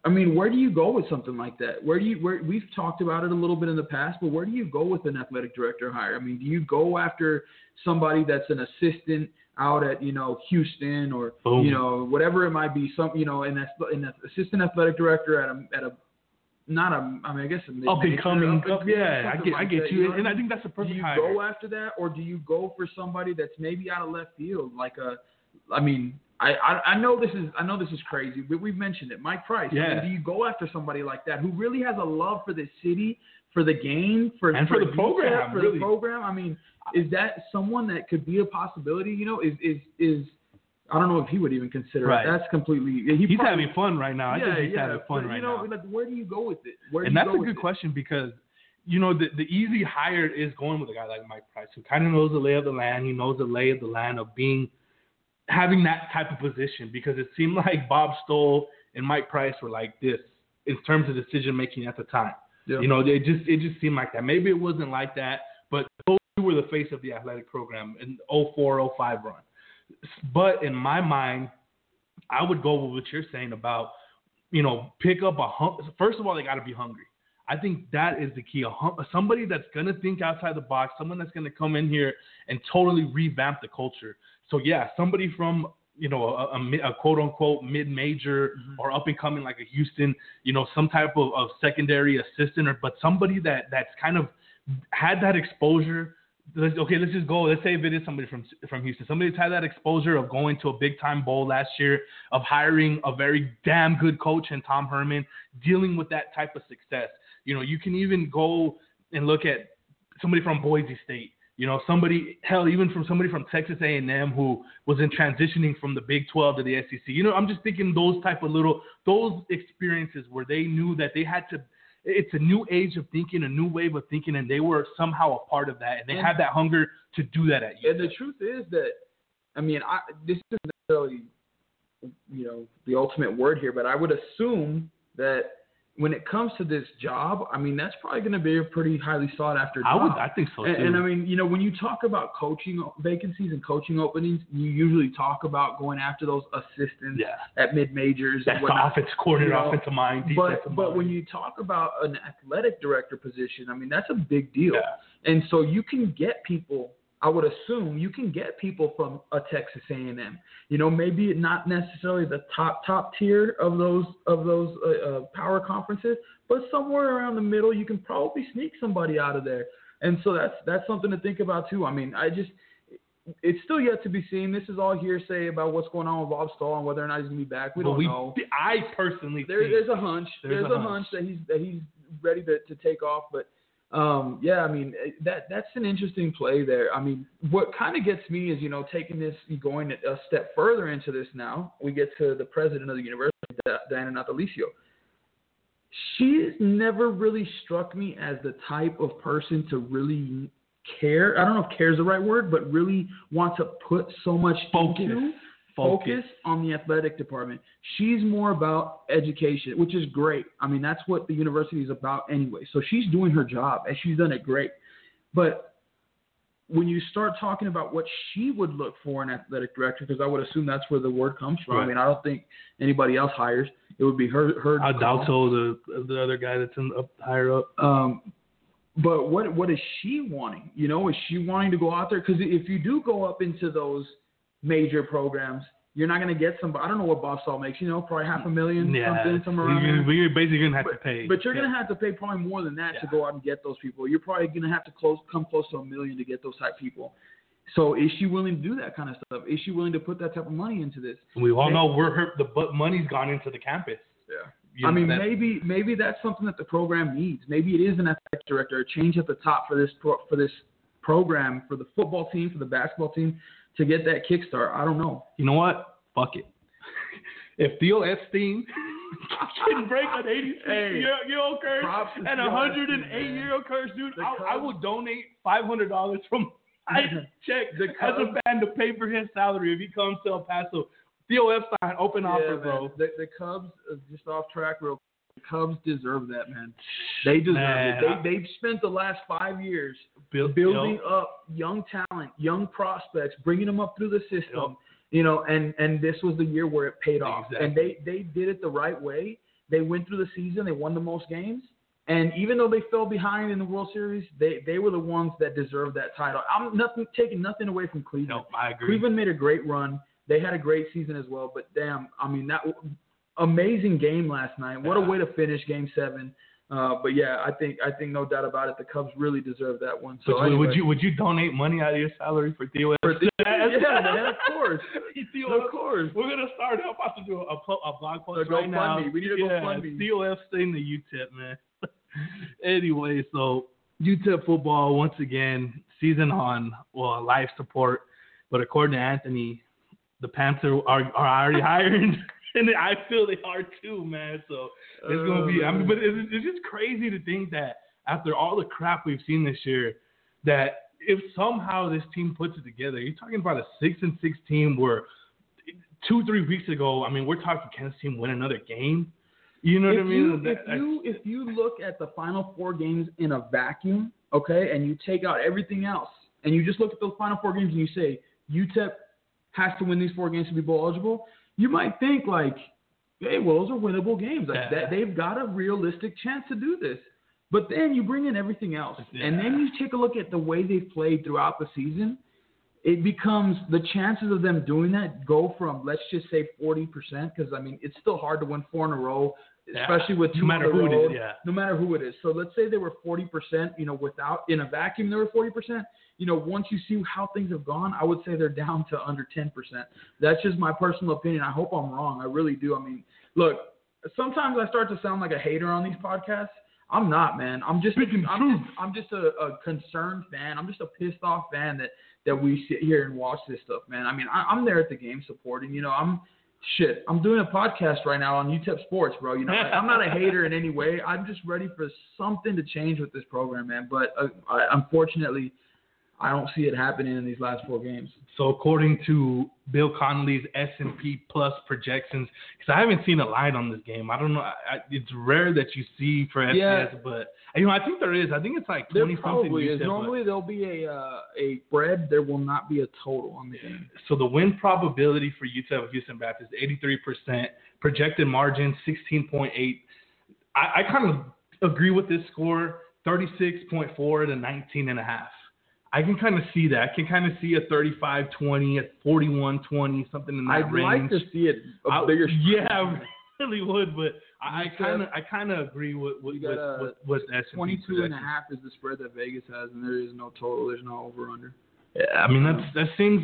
I mean, where do you go with something like that? Where do you where we've talked about it a little bit in the past, but where do you go with an athletic director hire? I mean, do you go after somebody that's an assistant out at you know Houston or Boom. you know whatever it might be, some you know an, an assistant athletic director at a at a not a I mean I guess a Up and coming, up up, yeah, I get, I get that, you, know and I think that's a do you hire. go after that or do you go for somebody that's maybe out of left field like a i mean i i, I know this is i know this is crazy but we've mentioned it mike price I mean, Yeah. do you go after somebody like that who really has a love for the city for the game for And for the program, for really. the program i mean is that someone that could be a possibility you know is is is I don't know if he would even consider Right. it. That's completely. He He's probably, having fun right now. I yeah, think he's yeah, having fun but, right you know, now. Like, where do you go with it? Where do and that's a good it? question because you know the the easy hire is going with a guy like Mike Price who kind of knows the lay of the land. He knows the lay of the land of being having that type of position because it seemed (laughs) like Bob Stull and Mike Price were like this in terms of decision making at the time. Yeah. You know, it just it just seemed like that. Maybe it wasn't like that, but those two were the face of the athletic program in 04, 05 run. But in my mind, I would go with what you're saying about, you know, pick up a hum- first of all, they got to be hungry. I think that is the key. A hum- somebody that's gonna think outside the box, someone that's gonna come in here and totally revamp the culture. So yeah, somebody from you know a, a, a quote unquote mid major mm-hmm. or up and coming like a Houston, you know, some type of, of secondary assistant, or but somebody that that's kind of had that exposure. Let's, okay, let's just go. Let's say if it is somebody from from Houston, somebody that's had that exposure of going to a big time bowl last year, of hiring a very damn good coach and Tom Herman, dealing with that type of success. You know, you can even go and look at somebody from Boise State. You know, somebody hell, even from somebody from Texas A&M who was in transitioning from the Big 12 to the SEC. You know, I'm just thinking those type of little those experiences where they knew that they had to. It's a new age of thinking, a new wave of thinking, and they were somehow a part of that, and they And- had that hunger to do that at you. And the truth is that, I mean, I, this isn't necessarily, you know, the ultimate word here, but I would assume that when it comes to this job, I mean, that's probably going to be a pretty highly sought after job. I would, I think so too. and, and I mean, you know, when you talk about coaching uh, vacancies and coaching openings, you usually talk about going after those assistants yeah, at mid majors that's and the offensive coordinator, you know, offensive mind, But but mind. when you talk about an athletic director position, I mean that's a big deal. Yeah. And so you can get people. I would assume you can get people from a Texas A&M. You know, maybe not necessarily the top top tier of those of those uh, uh, power conferences, but somewhere around the middle, you can probably sneak somebody out of there. And so that's that's something to think about too. I mean, I just it's still yet to be seen. This is all hearsay about what's going on with Bob Stull and whether or not he's gonna be back. We But don't we, know. I personally There, think there's a hunch. There's There's, a a, hunch. hunch. that he's that he's ready to, to take off. But um, yeah, I mean eh, that that's an interesting play there. I mean, what kind of gets me is you know taking this going a step further into this. Now we get to the president of the university, Di- Diana Natalicio. She's never really struck me as the type of person to really care. I don't know if care is the right word, but really want to put so much Focus. into Focus. focus on the athletic department. She's more about education, which is great. I mean, that's what the university is about anyway. So she's doing her job, and she's done it great. But when you start talking about what she would look for in athletic director, because I would assume that's where the word comes from. I mean, I don't think anybody else hires. It would be her. her I doubt so. The the other guy that's in up higher up. Um, but what what is she wanting? You know, is she wanting to go out there? Because if you do go up into those major programs, you're not going to get some. I don't know what Bob Stull makes. You know, probably half a million, Yeah, something, somewhere around you're, you're basically gonna have to pay. But you're yeah. going to have to pay probably more than that to go out and get those people. You're probably going to have to close come close to a million to get those type people. So is she willing to do that kind of stuff? Is she willing to put that type of money into this? We all know we're hurt. The but money's gone into the campus. Yeah. You I mean, that- maybe maybe that's something that the program needs. Maybe it is an athletic director, a change at the top for this pro, for this program, for the football team, for the basketball team, to get that kickstart. I don't know. You know what? Fuck it. (laughs) if Theo Epstein (laughs) can break an 86 Hey, year, year old curse and a 108 year old curse, dude, I, I will donate $500 from (laughs) I check The as a Cubs- fan to pay for his salary if he comes to El Paso. Theo Epstein, open offer, Yeah, bro. man. The, the Cubs, uh, just off track, real. Cubs deserve that, man. They deserve Man, it. They, they've spent the last five years Build, building up young talent, young prospects, bringing them up through the system. Yep. You know, and and this was the year where it paid off, and they they did it the right way. they went through the season, they won the most games, and even though they fell behind in the World Series, they they were the ones that deserved that title. I'm nothing taking nothing away from Cleveland. No, I agree. Cleveland made a great run. They had a great season as well. But damn, I mean that amazing game last night. What a way to finish Game Seven. Uh, but yeah, I think I think no doubt about it. The Cubs really deserve that one. So Would, anyway. would you would you donate money out of your salary for Theo? For Theo- (laughs) yeah, man, of course. (laughs) Theo, Of course. We're gonna start. I'm about to do a, a blog post A right now. GoFundMe. We need a yeah, GoFundMe. Theo Epstein the UTEP man. (laughs) anyway, so UTEP football once again season on well life support, but according to Anthony, the Panthers are are already hiring. (laughs) And I feel they are too, man. So it's gonna be. I mean, oh, but it's, it's just crazy to think that after all the crap we've seen this year, that if somehow this team puts it together, you're talking about a six and six team where two three weeks ago, I mean, we're talking Kansas team win another game. You know what I mean? you, That- if you if you look at the final four games in a vacuum, okay, and you take out everything else, and you just look at those final four games and you say UTEP has to win these four games to be bowl eligible, you might think like, hey, well, those are winnable games. Like Yeah. that, they've got a realistic chance to do this. But then you bring in everything else, and then you take a look at the way they've played throughout the season. It becomes the chances of them doing that go from let's just say forty percent because I mean it's still hard to win four in a row, Yeah. especially with No two matter on the who it is, yeah. No matter who it is. So let's say they were forty percent, you know, without in a vacuum they were forty percent. You know, once you see how things have gone, I would say they're down to under ten percent. That's just my personal opinion. I hope I'm wrong. I really do. I mean, look, sometimes I start to sound like a hater on these podcasts. I'm not, man. I'm just, Speaking I'm just, I'm just a, a concerned fan. I'm just a pissed off fan that that we sit here and watch this stuff, man. I mean, I, I'm there at the game supporting. You know, I'm shit. I'm doing a podcast right now on UTEP Sports, bro. You know, like, I'm not a hater in any way. I'm just ready for something to change with this program, man. But uh, I, unfortunately, I don't see it happening in these last four games. So according to Bill Connelly's S and P Plus projections, because I haven't seen a line on this game. I don't know. I, I- it's rare that you see for FCS, Yeah. but you know I think there is. I think it's like There twenty something. probably is. But- Normally there'll be a uh, a spread. There will not be a total on the game. So the win probability for UTEP Houston Baptist is 83%. Projected margin 16.8. I, I kind of agree with this score 36.4 to 19 and a half. I can kind of see that. I can kind of see a 35-20, a 41-20, something in that I'd range. like to see it a I- bigger. (laughs) Yeah, I really would, but I kind of I kind of agree with with with, with, with S&P 22 and a half is the spread that Vegas has, and there is no total. There's no over under. Yeah, I mean that's that seems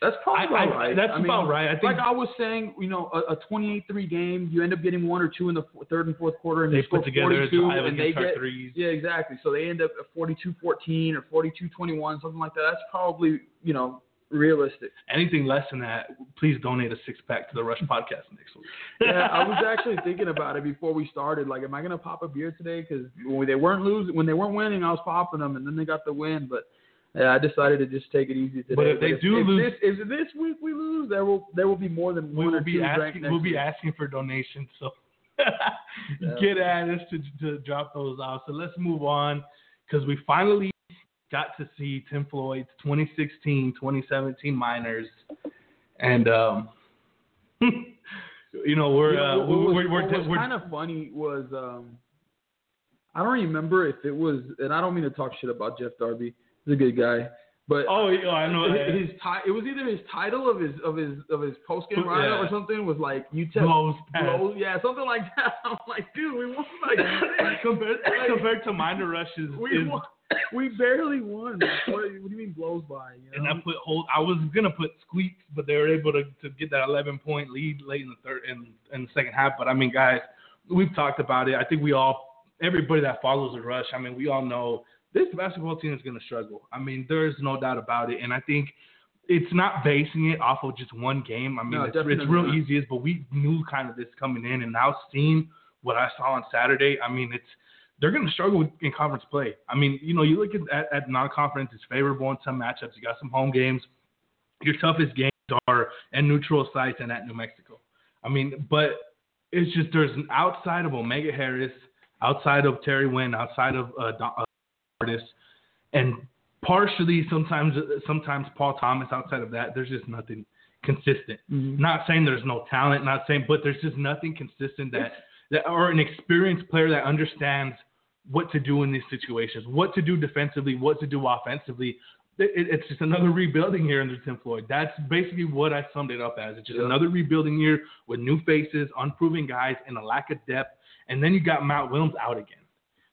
That's probably I- about I- right. that's I mean, about right. I think- like I was saying, you know, a, a 28-3 game, you end up getting one or two in the f- third and fourth quarter, and they score put together a 42, drive and they get threes. yeah, exactly. So they end up at 42-14 or 42-21, something like that. That's probably you know realistic. Anything less than that, please donate a six pack to the Rush Podcast next week. (laughs) yeah, I was actually (laughs) thinking about it before we started. Like, am I gonna pop a beer today? Because when they weren't losing, when they weren't winning, I was popping them, and then they got the win. But yeah, I decided to just take it easy today. But if they do if lose- this, if this week we lose, there will there will be more than we one or will be two asking we'll be asking for donations, so (laughs) Yeah. get at us to to drop those off. So let's move on because we finally got to see Tim Floyd's 2016-2017 Miners, and um, (laughs) you know we're uh, we're, we're, what was we're, kind of funny was um, I don't remember if it was, and I don't mean to talk shit about Jeff Darby. He's a good guy, but oh yeah, oh, I know his, his ti- it was either his title of his of his of his post game Yeah. write or something was like UTEP blows past. blows, yeah, something like that. (laughs) I'm like, dude, we won (laughs) like compared, compared to Miner Rush's we is won, we barely won. What, what do you mean blows by? You And? I put hold. I was gonna put squeaks, but they were able to, to get that 11 point lead late in the third in, in the second half. But I mean, guys, we've talked about it. I think we all, everybody that follows the rush. I mean, we all know this basketball team is gonna struggle. I mean, there's no doubt about it. And I think it's not basing it off of just one game. I mean, No, it's, it's real not. easy, but we knew kind of this coming in, and now seeing what I saw on Saturday, I mean, it's they're going to struggle in conference play. I mean, you know, you look at, at, at non-conference, it's favorable in some matchups. You got some home games. Your toughest games are at neutral sites and at New Mexico. I mean, but it's just there's an outside of Omega Harris, outside of Terry Winn, outside of uh, uh, Artis, and partially sometimes sometimes Paul Thomas. Outside of that, there's just nothing consistent. Mhm. Not saying there's no talent, not saying, but there's just nothing consistent that that or an experienced player that understands what to do in these situations, what to do defensively, what to do offensively. It, it's just another rebuilding year under Tim Floyd. That's basically what I summed it up as. It's just Yeah. another rebuilding year with new faces, unproven guys, and a lack of depth. And then you got Matt Williams out again.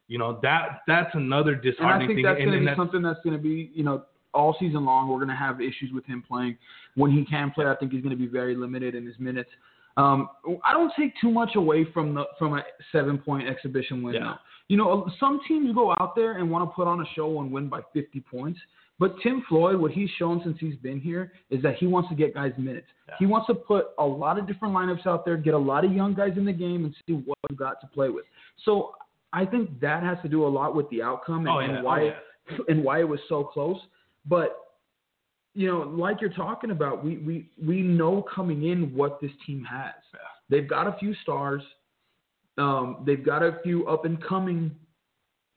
You know that that's another disheartening And I think thing. that's going to be something that's going to be, you know, all season long. We're going to have issues with him playing. When he can play, I think he's going to be very limited in his minutes. Um, I don't take too much away from the from a seven point exhibition win. Yeah. You know, some teams go out there and want to put on a show and win by 50 points. But Tim Floyd, what he's shown since he's been here is that he wants to get guys minutes. Yeah. He wants to put a lot of different lineups out there, get a lot of young guys in the game, and see what you got to play with. So I think that has to do a lot with the outcome and, oh, yeah, and why oh, yeah. (laughs) and why it was so close. But you know, like you're talking about, we we we know coming in what this team has. Yeah. They've got a few stars. Um, they've got a few up and coming.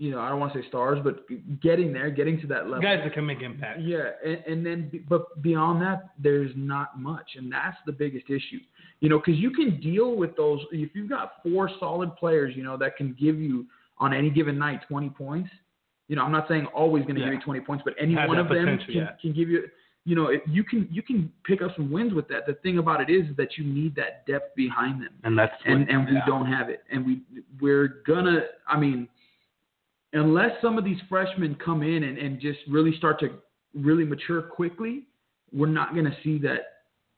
You know, I don't want to say stars, but getting there, getting to that level. guys that can make impact. Yeah, and, and then but beyond that, there's not much, and that's the biggest issue. You know, because you can deal with those if you've got four solid players, you know, that can give you on any given night 20 points. You know, I'm not saying always going to Yeah. give you 20 points, but any Have one of them can, yeah. can give you. You know, if you can you can pick up some wins with that. The thing about it is that you need that depth behind them And that's and what- and we don't have it. And we we're gonna. I mean, unless some of these freshmen come in and, and just really start to really mature quickly, we're not gonna see that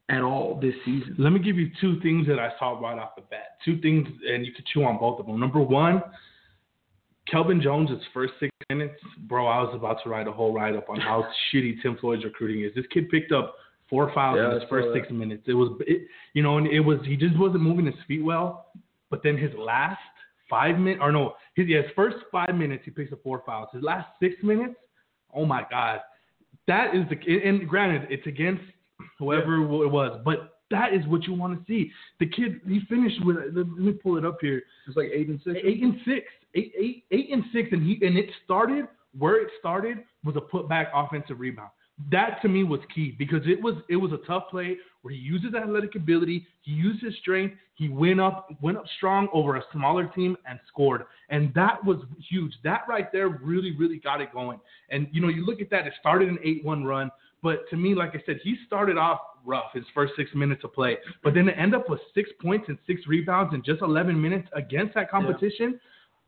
at all this season. Let me give you two things that I saw right off the bat. Two things, and you could chew on both of them. Number one, Kelvin Jones' first six minutes, bro. I was about to write a whole write up on how (laughs) shitty Tim Floyd's recruiting is. This kid picked up four fouls Yeah, in his first six minutes. It was, it, you know, and it was he just wasn't moving his feet well. But then his last five minutes, or no, his, yeah, his first five minutes he picks up four fouls. His last six minutes, oh my god, that is the. And granted, it's against whoever it was, but that is what you want to see. The kid he finished with. Let me pull it up here. It's like eight and six. Eight and six, eight, eight, eight and six, and he and it started where it started was a putback offensive rebound. That to me was key because it was it was a tough play where he used his athletic ability, he used his strength, he went up went up strong over a smaller team and scored, and that was huge. That right there really really got it going. And you know you look at that, it started an eight one run, but to me, like I said, he started off rough his first six minutes of play, but then to end up with six points and six rebounds in just 11 minutes against that competition.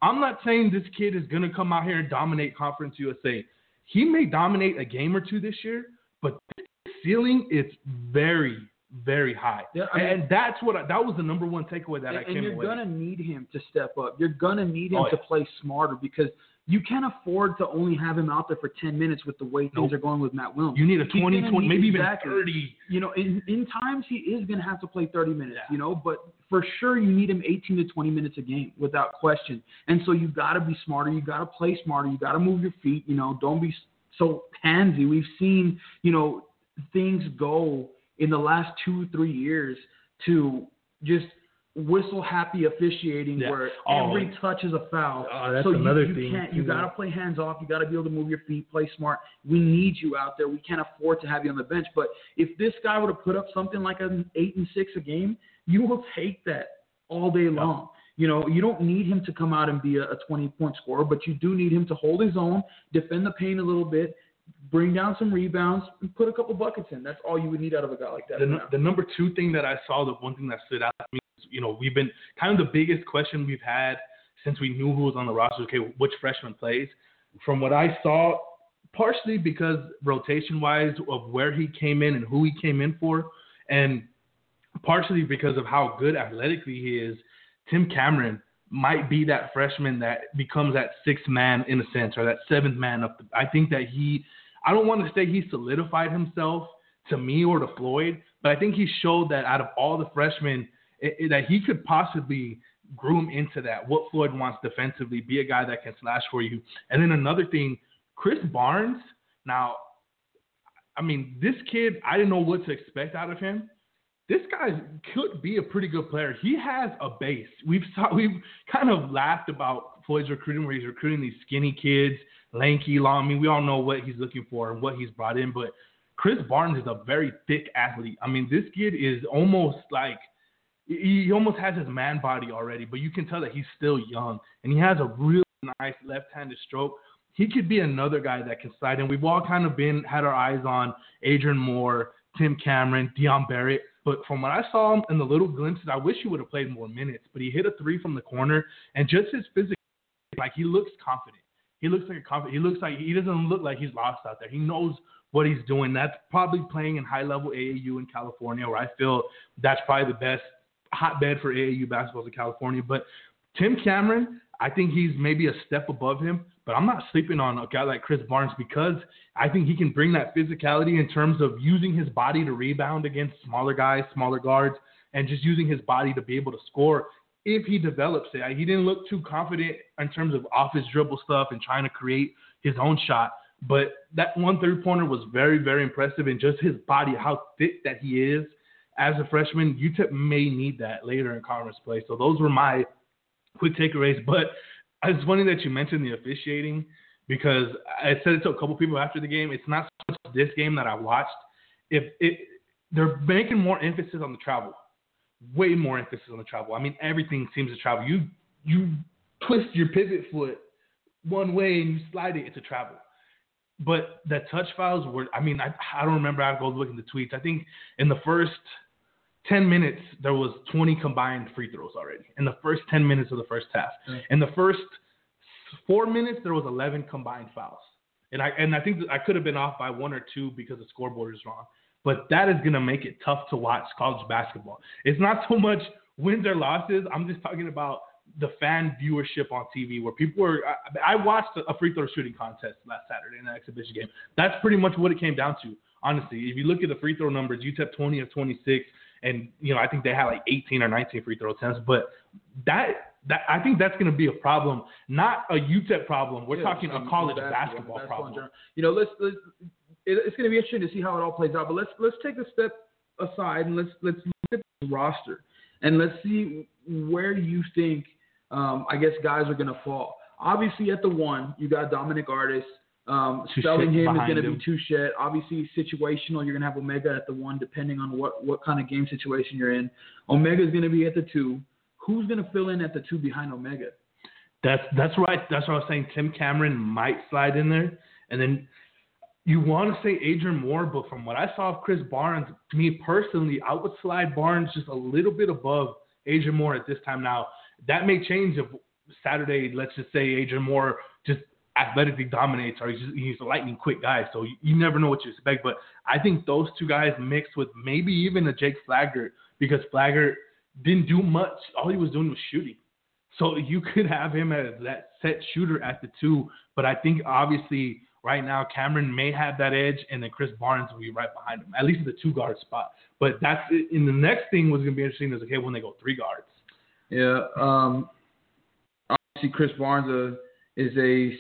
I'm not saying this kid is going to come out here and dominate Conference USA. He may dominate a game or two this year, but ceiling is very, very high. Yeah, I mean- and that's what I, that was the number one takeaway that I and, came and you're away. gonna need him to step up. You're gonna need him Oh, to play smarter because you can't afford to only have him out there for 10 minutes with the way things Nope. are going with Matt Williams. You need a He's 20, 20 need- maybe even exactly. 30. you know, in, in times he is going to have to play 30 minutes, Yeah. you know, but for sure you need him 18 to 20 minutes a game without question. And so you got to be smarter. You got to play smarter. You got to move your feet. You know, don't be so pansy. We've seen, you know, things go in the last two, three years to just whistle happy officiating Yeah. where Oh. every touch is a foul. Oh, that's so you, another you thing, Can't, you got to play hands off. You got to be able to move your feet, play smart. We need you out there. We can't afford to have you on the bench. But if this guy would have put up something like an eight and six a game, you will take that all day long. You know, you don't need him to come out and be a, a 20 point scorer, but you do need him to hold his own, defend the paint a little bit, bring down some rebounds, and put a couple buckets in. That's all you would need out of a guy like that. the, the number two thing that I saw, the one thing that stood out to me, you know, we've been kind of the biggest question we've had since we knew who was on the roster. Okay, which freshman plays? From what I saw, partially because rotation wise of where he came in and who he came in for, and partially because of how good athletically he is, Tim Cameron might be that freshman that becomes that sixth man in a sense, or that seventh man up. The, I think that he, I don't want to say he solidified himself to me or to Floyd, but I think he showed that out of all the freshmen, that he could possibly groom into that. What Floyd wants defensively, be a guy that can slash for you. And then another thing, Chris Barnes. Now, I mean, this kid, I didn't know what to expect out of him. This guy could be a pretty good player. He has a base. We've saw, (laughs) we've kind of laughed about Floyd's recruiting, where he's recruiting these skinny kids, lanky, long. I mean, we all know what he's looking for and what he's brought in, but Chris Barnes is a very thick athlete. I mean, this kid is almost like he, almost has his man body already, but you can tell that he's still young and he has a really nice left-handed stroke. He could be another guy that can slide in. We've all kind of been had our eyes on Adrian Moore, Tim Cameron, Dion Barrett. But from what I saw him in the little glimpses, I wish he would have played more minutes. But he hit a three from the corner, and just his physical, like he looks confident. He looks like a confident. He looks like he doesn't look like he's lost out there. He knows what he's doing. That's probably playing in high level AAU in California, where I feel that's probably the best hotbed for AAU basketballs in California. But Tim Cameron, I think he's maybe a step above him, but I'm not sleeping on a guy like Chris Barnes because I think he can bring that physicality in terms of using his body to rebound against smaller guys, smaller guards, and just using his body to be able to score if he develops it. He didn't look too confident in terms of off his dribble stuff and trying to create his own shot. But that one three pointer was very, very impressive, and just his body, how thick that he is as a freshman. UTEP may need that later in conference play. So those were my quick takeaways. But it's funny that you mentioned the officiating because I said it to a couple people after the game. It's not so much this game that I watched. If it, they're making more emphasis on the travel, way more emphasis on the travel. I mean, everything seems to travel. You you twist your pivot foot one way and you slide it, it's a travel. But the touch fouls were, I mean, I, I don't remember. I go look at the tweets. I think in the first 10 minutes, there was 20 combined free throws already in the first 10 minutes of the first half. Mm. In the first four minutes, there was 11 combined fouls. And I, and I think I could have been off by one or two because the scoreboard is wrong. But that is going to make it tough to watch college basketball. It's not so much wins or losses. I'm just talking about the fan viewership on TV where people were. I, I watched a free throw shooting contest last Saturday in an exhibition game. That's pretty much what it came down to. Honestly, if you look at the free throw numbers, UTEP 20 of 26, and you know I think they had like 18 or 19 free throw attempts. But that that I think that's going to be a problem, not a UTEP problem. We're Yeah, talking a college basketball, basketball, basketball problem. You know, let's let's. It's going to be interesting to see how it all plays out. But let's let's take a step aside and let's let's look at the roster and let's see where you think um, I guess guys are going to fall. Obviously, at the one, you got Dominic Artis. Um, spelling him is going to be Touchet. Obviously, situational. You're going to have Omega at the one, depending on what what kind of game situation you're in. Omega is going to be at the two. Who's going to fill in at the two behind Omega? That's that's right. That's what I was saying. Tim Cameron might slide in there, and then you want to say Adrian Moore, but from what I saw of Chris Barnes, to me personally, I would slide Barnes just a little bit above Adrian Moore at this time. Now that may change if Saturday, let's just say Adrian Moore just athletically dominates, or he's just, he's a lightning quick guy, so you, you never know what you expect. But I think those two guys mixed with maybe even a Jake Flaggart, because Flaggart didn't do much. All he was doing was shooting. So you could have him as that set shooter at the two, but I think obviously right now Cameron may have that edge, and then Chris Barnes will be right behind him, at least at the two guard spot. But that's in the next thing was going to be interesting is okay when they go three guards. Yeah. Um, obviously, Chris Barnes uh, is a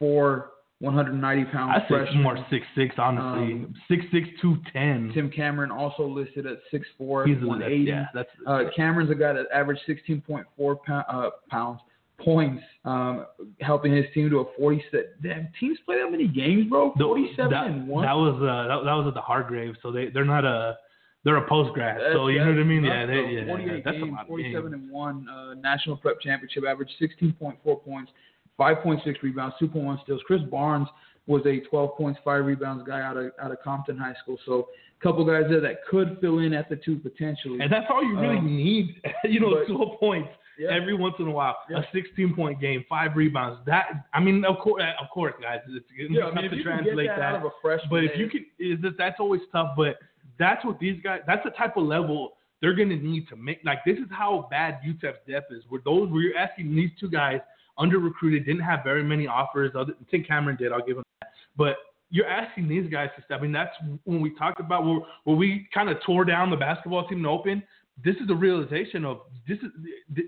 6'4", 190 pound I freshman. more six six honestly, Um, six six two ten. Tim Cameron also listed at 6'4", He's a 180. yeah, that's Uh, Cameron's a guy that averaged 16.4 pound, uh, pounds points, um, helping his team to a 47. Damn, teams play that many games, bro. The- 47 that, and one. That was uh that, that was at the Hargrave, so they they're not a they're a post grad, so you know what I mean? Yeah, they, yeah, 48 that's games, a lot 47 games. and one uh, national prep championship, averaged 16.4 points, 5.6 rebounds, 2.1 steals. Chris Barnes was a 12 points, five rebounds guy out of out of Compton High School. So a couple guys there that could fill in at the two potentially. And that's all you really Um, need, (laughs) you know, but- 12 points Yeah. every once in a while. Yeah. A 16 point game, five rebounds. That I mean, of course, of course, guys, it's, it's yeah, I mean, to you translate that, out of a freshman, But if you can, is that that's always tough. But that's what these guys. That's the type of level they're gonna need to make. Like this is how bad UTEP's depth is. Where those where you're asking these two guys under recruited, didn't have very many offers. Other Tim Cameron did. I'll give him that. But you're asking these guys to step. I mean, that's when we talked about where, where we kind of tore down the basketball team the open. This is the realization of this is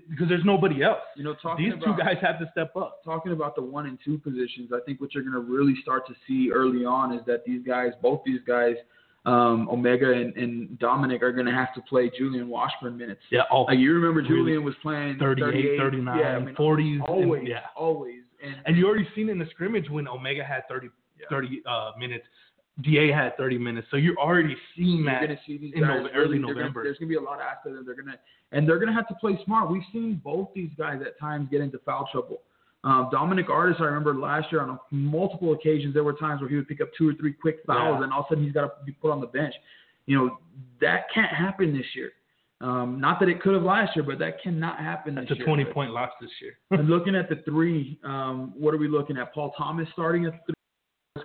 because there's nobody else. you know, talking These about two guys have to step up. talking about the one and two positions, I think what you're going to really start to see early on is that these guys, both these guys, um, Omega and, and Dominic, are going to have to play Julian Washburn minutes. Yeah. Oh, Like you remember? Julian was playing 38, 38, 39, yeah, I mean, 40s. always, and, yeah. always, and, And you already seen in the scrimmage when Omega had 30, Yeah. 30 uh, minutes. Da had 30 minutes, so you're already seeing You're that. going to see these in guys early they're gonna- November. there's going to be a lot after them. They're going to and they're going to have to play smart. We've seen both these guys at times get into foul trouble. Um, Dominic Artis, I remember last year on a, multiple occasions, there were times where he would pick up two or three quick fouls, Yeah. and all of a sudden he's got to be put on the bench. You know that can't happen this year. Um, not that it could have last year, but that cannot happen That's this a 20 point loss this year. (laughs) and looking (laughs) at the three, um, what are we looking at? Paul Thomas starting at three.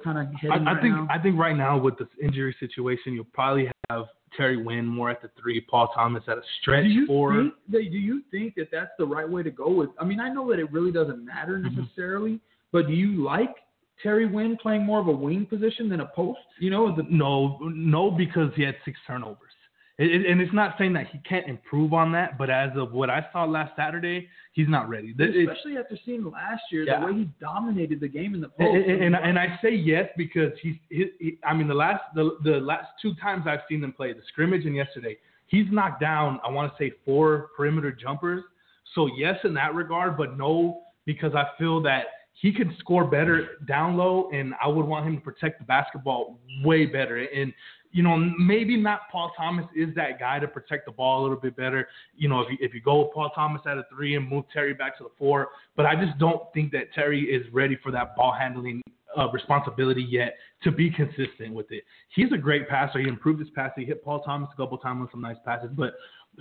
Kind of I, I right think now. I think right now with this injury situation, you'll probably have Terry Winn more at the three, Paul Thomas at a stretch do you four. think that, do you think that that's the right way to go with? I mean, I know that it really doesn't matter Mhm. necessarily, but do you like Terry Winn playing more of a wing position than a post? You know, the, No, no, because he had six turnovers. It, and it's not saying that he can't improve on that, but as of what I saw last Saturday, he's not ready. Th- it- especially after seeing last year Yeah. the way he dominated the game in the post. and, and, and, I say yes because he's. He, he, I mean, the last the the last two times I've seen them play, the scrimmage and yesterday, he's knocked down. I want to say four perimeter jumpers. So yes, in that regard, but no, because I feel that he can score better down low, and I would want him to protect the basketball way better. And you know, maybe not Paul Thomas is that guy to protect the ball a little bit better. You know, if you if you go with Paul Thomas at a three and move Terry back to the four, but I just don't think that Terry is ready for that ball handling uh, responsibility yet to be consistent with it. He's a great passer. He improved his pass. He hit Paul Thomas a couple times with some nice passes, but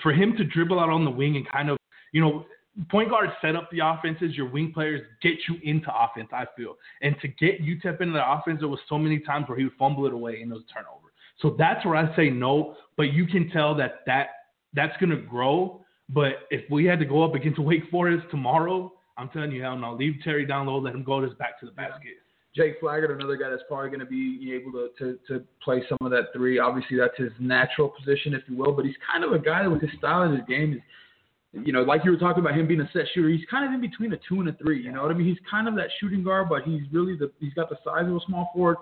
for him to dribble out on the wing and kind of, you know, point guards set up the offenses. Your wing players get you into offense. I feel, and to get UTEP into the offense, there was so many times where he would fumble it away in those turnovers. So that's where I say no. But you can tell that that that's going to grow. But if we had to go up against (laughs) Wake Forest tomorrow, I'm telling you, hell no. Leave Terry down low. Let him go just back to the basket. Jake Flaggart, another guy that's probably going to be able to, to to play some of that three. Obviously, that's his natural position, if you will. But he's kind of a guy with his style and his game is, you know, like you were talking about him being a set shooter. He's kind of in between a two and a three. You know what I mean? He's kind of that shooting guard, but he's really the he's got the size of a small forward.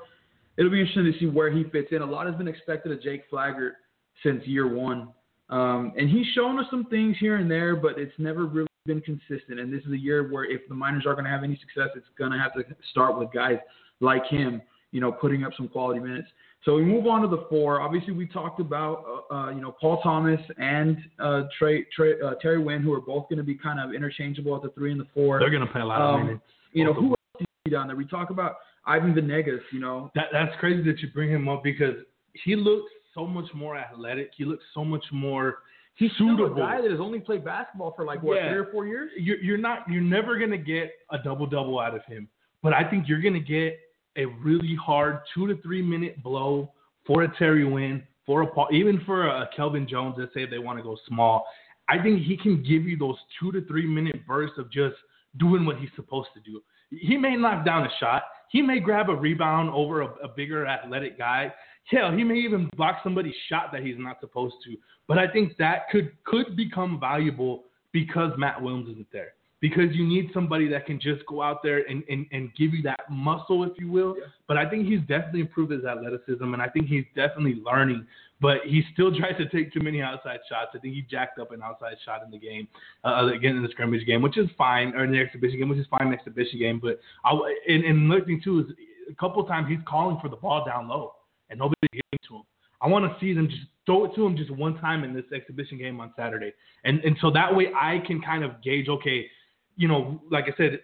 It'll be interesting to see where he fits in. A lot has been expected of Jake Flaggart since year one, um, and he's shown us some things here and there, but it's never really been consistent. And this is a year where if the Miners are going to have any success, it's going to have to start with guys like him, you know, putting up some quality minutes. So we move on to the four. Obviously, we talked about, uh, uh, you know, Paul Thomas and uh, Trey, Trey, uh, Terry Winn, who are both going to be kind of interchangeable at the three and the four. They're going to play a lot of Um, minutes. You know, who else do you see down there? We talk about Ivan Venegas, you know. That that's crazy that you bring him up because he looks so much more athletic. He looks so much more He's still suitable. a guy that has only played basketball for like what Yeah. three or four years. you're, you're not you're never gonna get a double double out of him, but I think you're gonna get a really hard two to three minute blow for a Terry Winn, for a Paul, even for a Kelvin Jones. Let's say if they want to go small, I think he can give you those two to three minute bursts of just doing what he's supposed to do. He may knock down a shot. He may grab a rebound over a, a bigger athletic guy. Hell, he may even block somebody's shot that he's not supposed to. But I think that could could become valuable because Matt Williams isn't there. Because you need somebody that can just go out there and, and, and give you that muscle, if you will. Yeah. But I think he's definitely improved his athleticism, and I think he's definitely learning. But he still (laughs) tries to take too many outside shots. I think he jacked up an outside shot in the game, uh, again in the scrimmage game, which is fine, or in the exhibition game, which is fine in the exhibition game. But I, and, and another thing too is a couple of times he's calling for the ball down low, and nobody's getting to him. I want to see them just throw it to him just one time in this exhibition game on Saturday, and and so that way I can kind of gauge, okay, you know, like I said,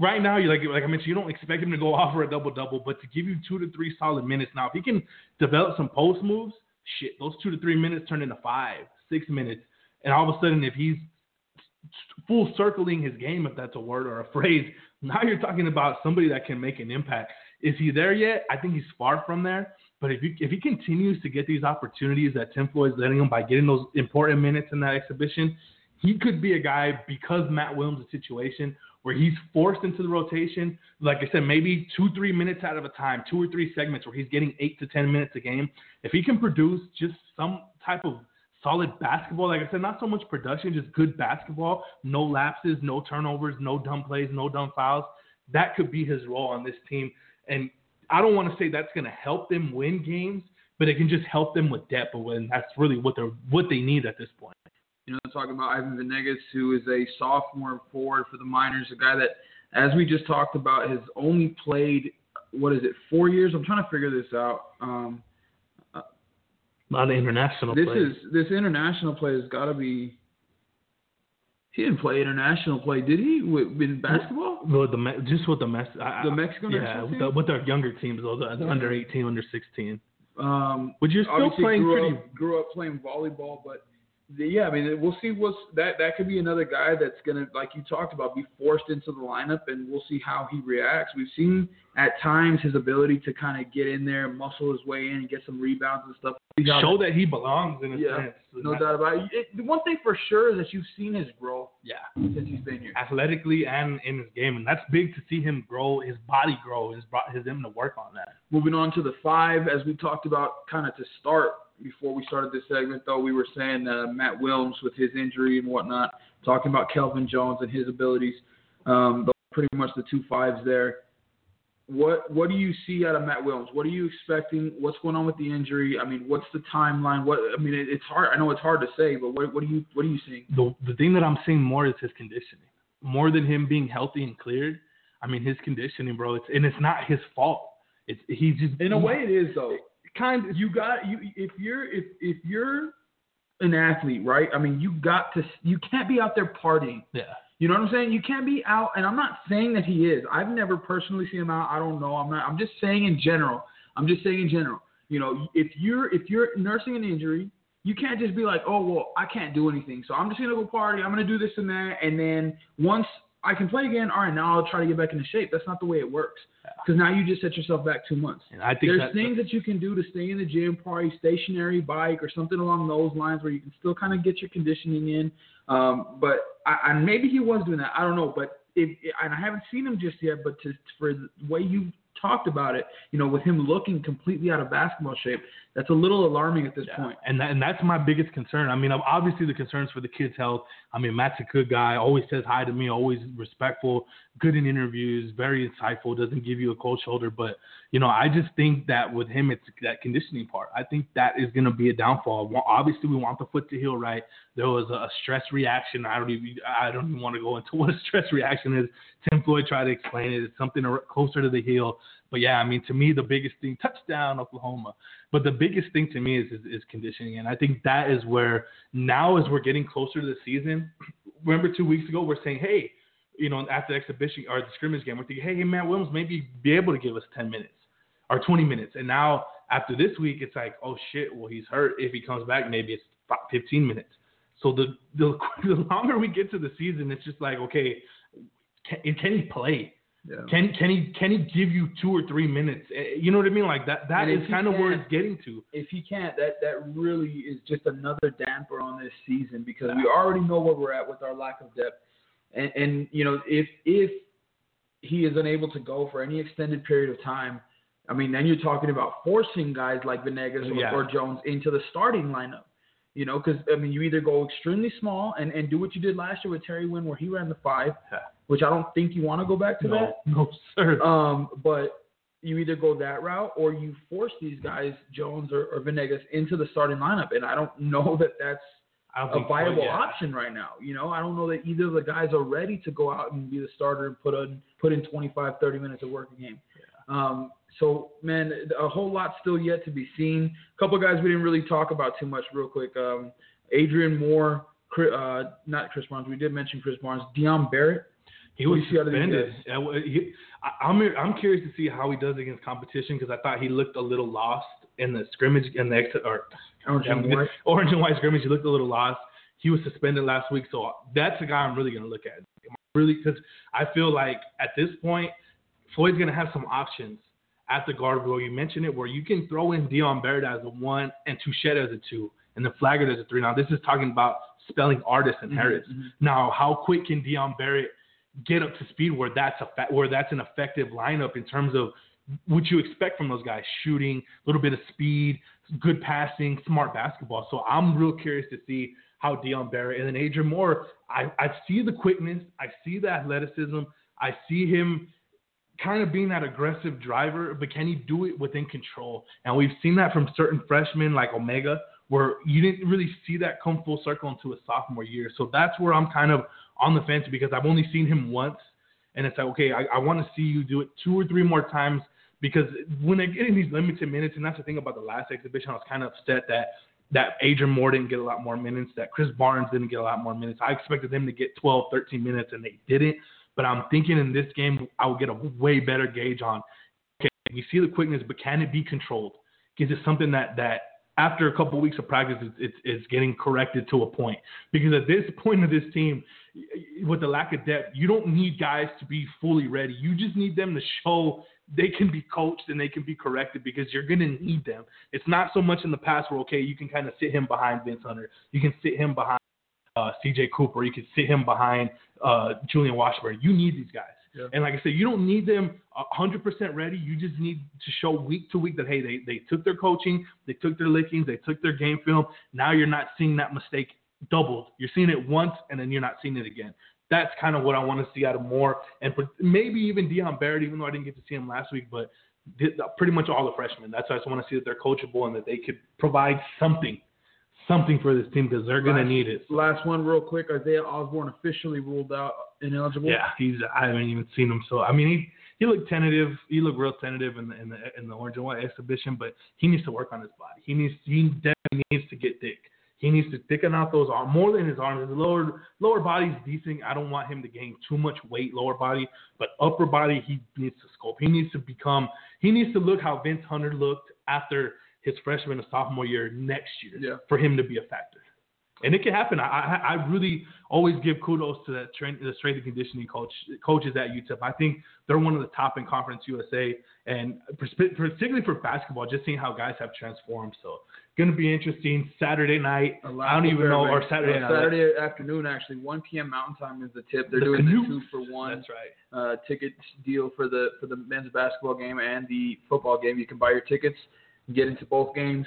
right now you like like I mentioned, you don't expect him to go (laughs) off for a double double, but to give you two to three solid minutes now, if he can develop some post moves, shit, those two to three minutes turn into five, six minutes, and all of a sudden if he's full circling his game, if that's a word or a (laughs) phrase, now you're talking about somebody that can make an impact. Is he there yet? I think he's far from there. But if, you, if he continues to get these opportunities that Tim Floyd's letting him by getting those important minutes in that exhibition, he could be a guy because Matt Williams' situation where he's forced into the rotation. Like I said, maybe two, three minutes out of a time, two or three segments where he's getting eight to 10 minutes a game. If he can produce just some type of solid basketball, like I said, not so much production, just good basketball, no lapses, no turnovers, no dumb plays, no dumb fouls, that could be his role on this team. And I don't want to say that's going to help them win games, but it can just help them with depth. And that's really what they're what they need at this point. You know, talking about Ivan Venegas, who is a sophomore forward for the Miners, a guy that, as we just talked about, has only played what is it? Four years. I'm trying to figure this out. Um, Not an international. this play. is this international play has got to be. He didn't play international play, did he? With, in basketball, With the just with the. I, the Mexican Yeah, with, the, with our younger teams, though, the, the under 18, under 16. Um, But you're still playing grew pretty. up, grew up playing volleyball, but yeah, I mean, we'll see what's that. That could be another guy that's gonna, like you talked about, be forced into the lineup, and we'll see how he reacts. We've seen at times his ability to kind of get in there, muscle his way in, and get some rebounds and stuff. Show that he belongs in a Yeah, sense. no Not- doubt about it. it. The one thing for sure is that you've seen his growth Yeah. since he's been here. athletically and in his game, and that's big to see him grow, his body grow, his brought his him to work on that. Moving on to the five, as we talked about kind of to start before we started this segment, though, we were saying uh, Matt Williams with his injury and whatnot, talking about Kelvin Jones and his abilities. Um, pretty much the two fives there. What what do you see out of Matt Williams? What are you expecting? What's going on with the injury? I mean, what's the timeline? What I mean, it, it's hard. I know it's hard to say, but what what are you what are you seeing? The the thing that I'm seeing more is his conditioning, more than him being healthy and cleared. I mean, his conditioning, bro. It's and it's not his fault. It's he just In a way, it is though. Kind of you got you if you're if if you're an athlete, right? I mean, you got to you can't be out there partying. yeah. You know what I'm saying? You can't be out, and I'm not saying that he is. I've never personally seen him out. I don't know. I'm not. I'm just saying in general. I'm just saying in general. You know, if you're if you're nursing an injury, you can't just be like, oh well, I can't do anything, so I'm just gonna go party. I'm gonna do this and that, and then once I can play again, all right, now I'll try to get back into shape. That's not the way it works. Because now you just set yourself back two months. And I think There's things that you can do to stay in the gym, party, stationary bike, or something along those lines where you can still kind of get your conditioning in. Um, but I, and maybe he was doing that. I don't know. But if and I haven't seen him just yet. But to, for the way you talked about it, you know, with him looking completely out of basketball shape, that's a little alarming at this Yeah. point. And that, and that's my biggest concern. I mean, obviously the concerns for the kids' health. I mean, Matt's a good guy. Always says hi to me. Always respectful. Good in interviews. Very insightful. Doesn't give you a cold shoulder. But you know, I just think that with him, it's that conditioning part. I think that is going to be a downfall. Obviously, we want the foot to heal right. There was a stress reaction. I don't even I don't even want to go into (laughs) what a stress reaction is. Tim Floyd tried to explain it. It's something closer to the heel. But yeah, I mean, to me, the biggest thing, touchdown Oklahoma. But the biggest thing to me is, is is conditioning, and I think that is where now, as we're getting closer to the season. (clears throat) Remember, two weeks ago, we're saying, hey, you know, after the exhibition or the scrimmage game, we're thinking, hey, Matt Williams maybe be able to give us 10 minutes or 20 minutes, and now after this week, it's like, oh shit, well he's hurt. If he comes back, maybe it's 15 minutes. So the the, (laughs) the longer we get to the season, it's just like, okay, can, can he play? Yeah. Can can he can he give you two or three minutes? Eh, You know what I mean? Like that that is kind of where it's getting to. if he can't, that that really is just another damper on this season because we already know where we're at with our lack of depth, and and you know if if he is unable to go for any extended period of time, I mean then you're talking about forcing guys like Venegas or, Yeah. or Jones into the starting lineup. You know, because I mean, you either go extremely small and, and do what you did last year with Terry Winn, where he ran the five. Which I don't think you want to go back to that. No, (laughs) no sir. Um, but you either go that route or you force these guys, Jones or, or Venegas, into the starting lineup. And I don't know that that's a think so, viable yeah. option right now. You know, I don't know that either of the guys are ready to go out and be the starter and put in put in 25, 30 minutes of work a game. Um, so man, a whole lot still yet to be seen. A couple guys we didn't really talk about too much. Real quick, um, Adrian Moore, uh, not Chris Barnes. We did mention Chris Barnes. Dion Barrett. He was do you see out of these suspended. guys? Yeah, well, he- I- I'm I'm curious to see how he does against competition because I thought he looked a little lost in the scrimmage in the or Orange and White. orange and white scrimmage. He looked a little lost. He was suspended last week, so that's a guy I'm really gonna look at. Really, because I feel like at this point, Floyd's gonna have some options at the guard role. You mentioned it where you can throw in Dion Barrett as a one and Touchet as a two, and the Flagger as a three. Now this is talking about spelling Artis and Harris. mhm. Now, how quick can Dion Barrett get up to speed where that's a where that's an effective lineup in terms of what you expect from those guys? Shooting, a little bit of speed, good passing, smart basketball. So I'm real curious to see how Dion Barrett and then Adrian Moore. I, I see the quickness, I see the athleticism, I see him kind of being that aggressive driver, but can he do it within control? And we've seen that from certain freshmen like Omega, where you didn't really see that come full circle into a sophomore year. So that's where I'm kind of on the fence because I've only seen him once, and it's like, okay, I, I want to see you do it two or three more times because when they're getting these limited minutes, and that's the thing about the last exhibition, I was kind of upset that that Adrian Moore didn't get a lot more minutes, that Chris Barnes didn't get a lot more minutes. I expected them to get 12, 13 minutes, and they didn't. But I'm thinking in this game, I will get a way better gauge on. Okay, we see the quickness, but can it be controlled? Is it something that that after a couple weeks of practice, it's, it's, it's getting corrected to a point? Because at this point of this team, with the lack of depth, you don't need guys to be fully ready. You just need them to show they can be coached and they can be corrected because you're going to need them. It's not so much in the past where, okay, you can kind of sit him behind Vince Hunter. You can sit him behind uh, CJ Cooper. You can sit him behind uh, Julian Washburn. You need these guys. Yeah. And like I said, you don't need them 100% ready. You just need to show week to week that, hey, they, they took their coaching, they took their lickings, they took their game film. Now you're not seeing that mistake doubled. You're seeing it once and then you're not seeing it again. That's kind of what I want to see out of Moore and maybe even Dion Barrett, even though I didn't get to see him last week, but pretty much all the freshmen. That's why I just want to see that they're coachable and that they could provide something, something for this team because they're going to need it. Last one, real quick. Isaiah Osborne officially ruled out ineligible. Yeah, he's. I haven't even seen him. So I mean, he he looked tentative. He looked real tentative in the in the in the orange and white exhibition, but he needs to work on his body. He needs he definitely needs to get thick. He needs to thicken out those arms more than his arms. His lower lower body's decent. I don't want him to gain too much weight lower body, but upper body he needs to sculpt. He needs to become. He needs to look how Vince Hunter looked after his freshman and sophomore year next year yeah. for him to be a factor. And it can happen. I, I, I really always give kudos to that train, the strength and conditioning coach coaches at UTEP. I think they're one of the top in Conference USA, and particularly for basketball, just seeing how guys have transformed. So going to be interesting. Saturday night. I don't even know, or Saturday uh, Saturday afternoon, actually. 1 p.m. Mountain Time is the tip. They're the doing canoe. the two for one. That's right. Uh, ticket deal for the for the men's basketball game and the football game. You can buy your tickets, get into both games.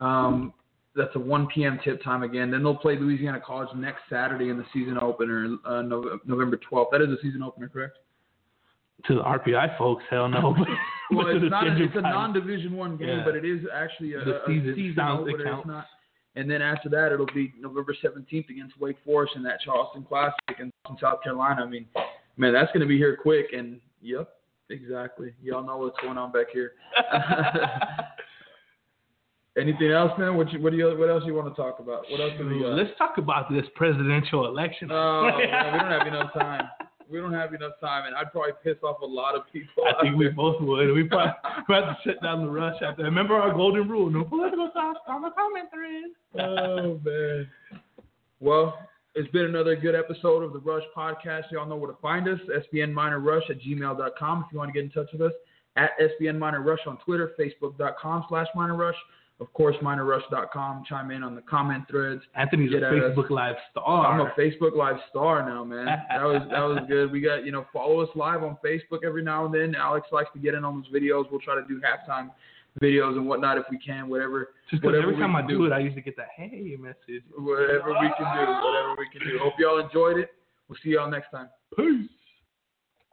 Um, that's a 1 p.m. tip time again. Then they'll play Louisiana College next Saturday in the season opener, uh, November 12th. That is a season opener, correct? To the RPI folks, hell no. (laughs) well, (laughs) it's not. A, it's a non-division one game, yeah. but it is actually a, the season, a season opener. It's not. And then after that, it'll be November 17th against Wake Forest in that Charleston Classic in South Carolina. I mean, man, that's going to be here quick. And yep, exactly. Y'all know what's going on back here. (laughs) Anything else, man? What you, what do you, what else you want to talk about? What else? We, uh... Let's talk about this presidential election. Oh, man, we don't have enough time. We don't have enough time, and I'd probably piss off a lot of people. I think we both would. We probably (laughs) we have to shut down the rush after. Remember our golden rule: no political talk on the comment thread. oh man. Well, it's been another good episode of the Rush Podcast. Y'all know where to find us: sbnminerrush at gmail.com. If you want to get in touch with us, at sbnminerrush on Twitter, facebook.com slash minerrush. Of course, minerrush.com. Chime in on the comment threads. Anthony's a Facebook us. Live star. I'm a Facebook Live star now, man. That was that was good. We got you know follow us live on Facebook every now and then. Alex likes to get in on those videos. We'll try to do halftime videos and whatnot if we can. Whatever. Just whatever every time I do it, I usually get that hey message. Whatever we can do. Whatever we can do. Hope y'all enjoyed it. We'll see y'all next time. Peace.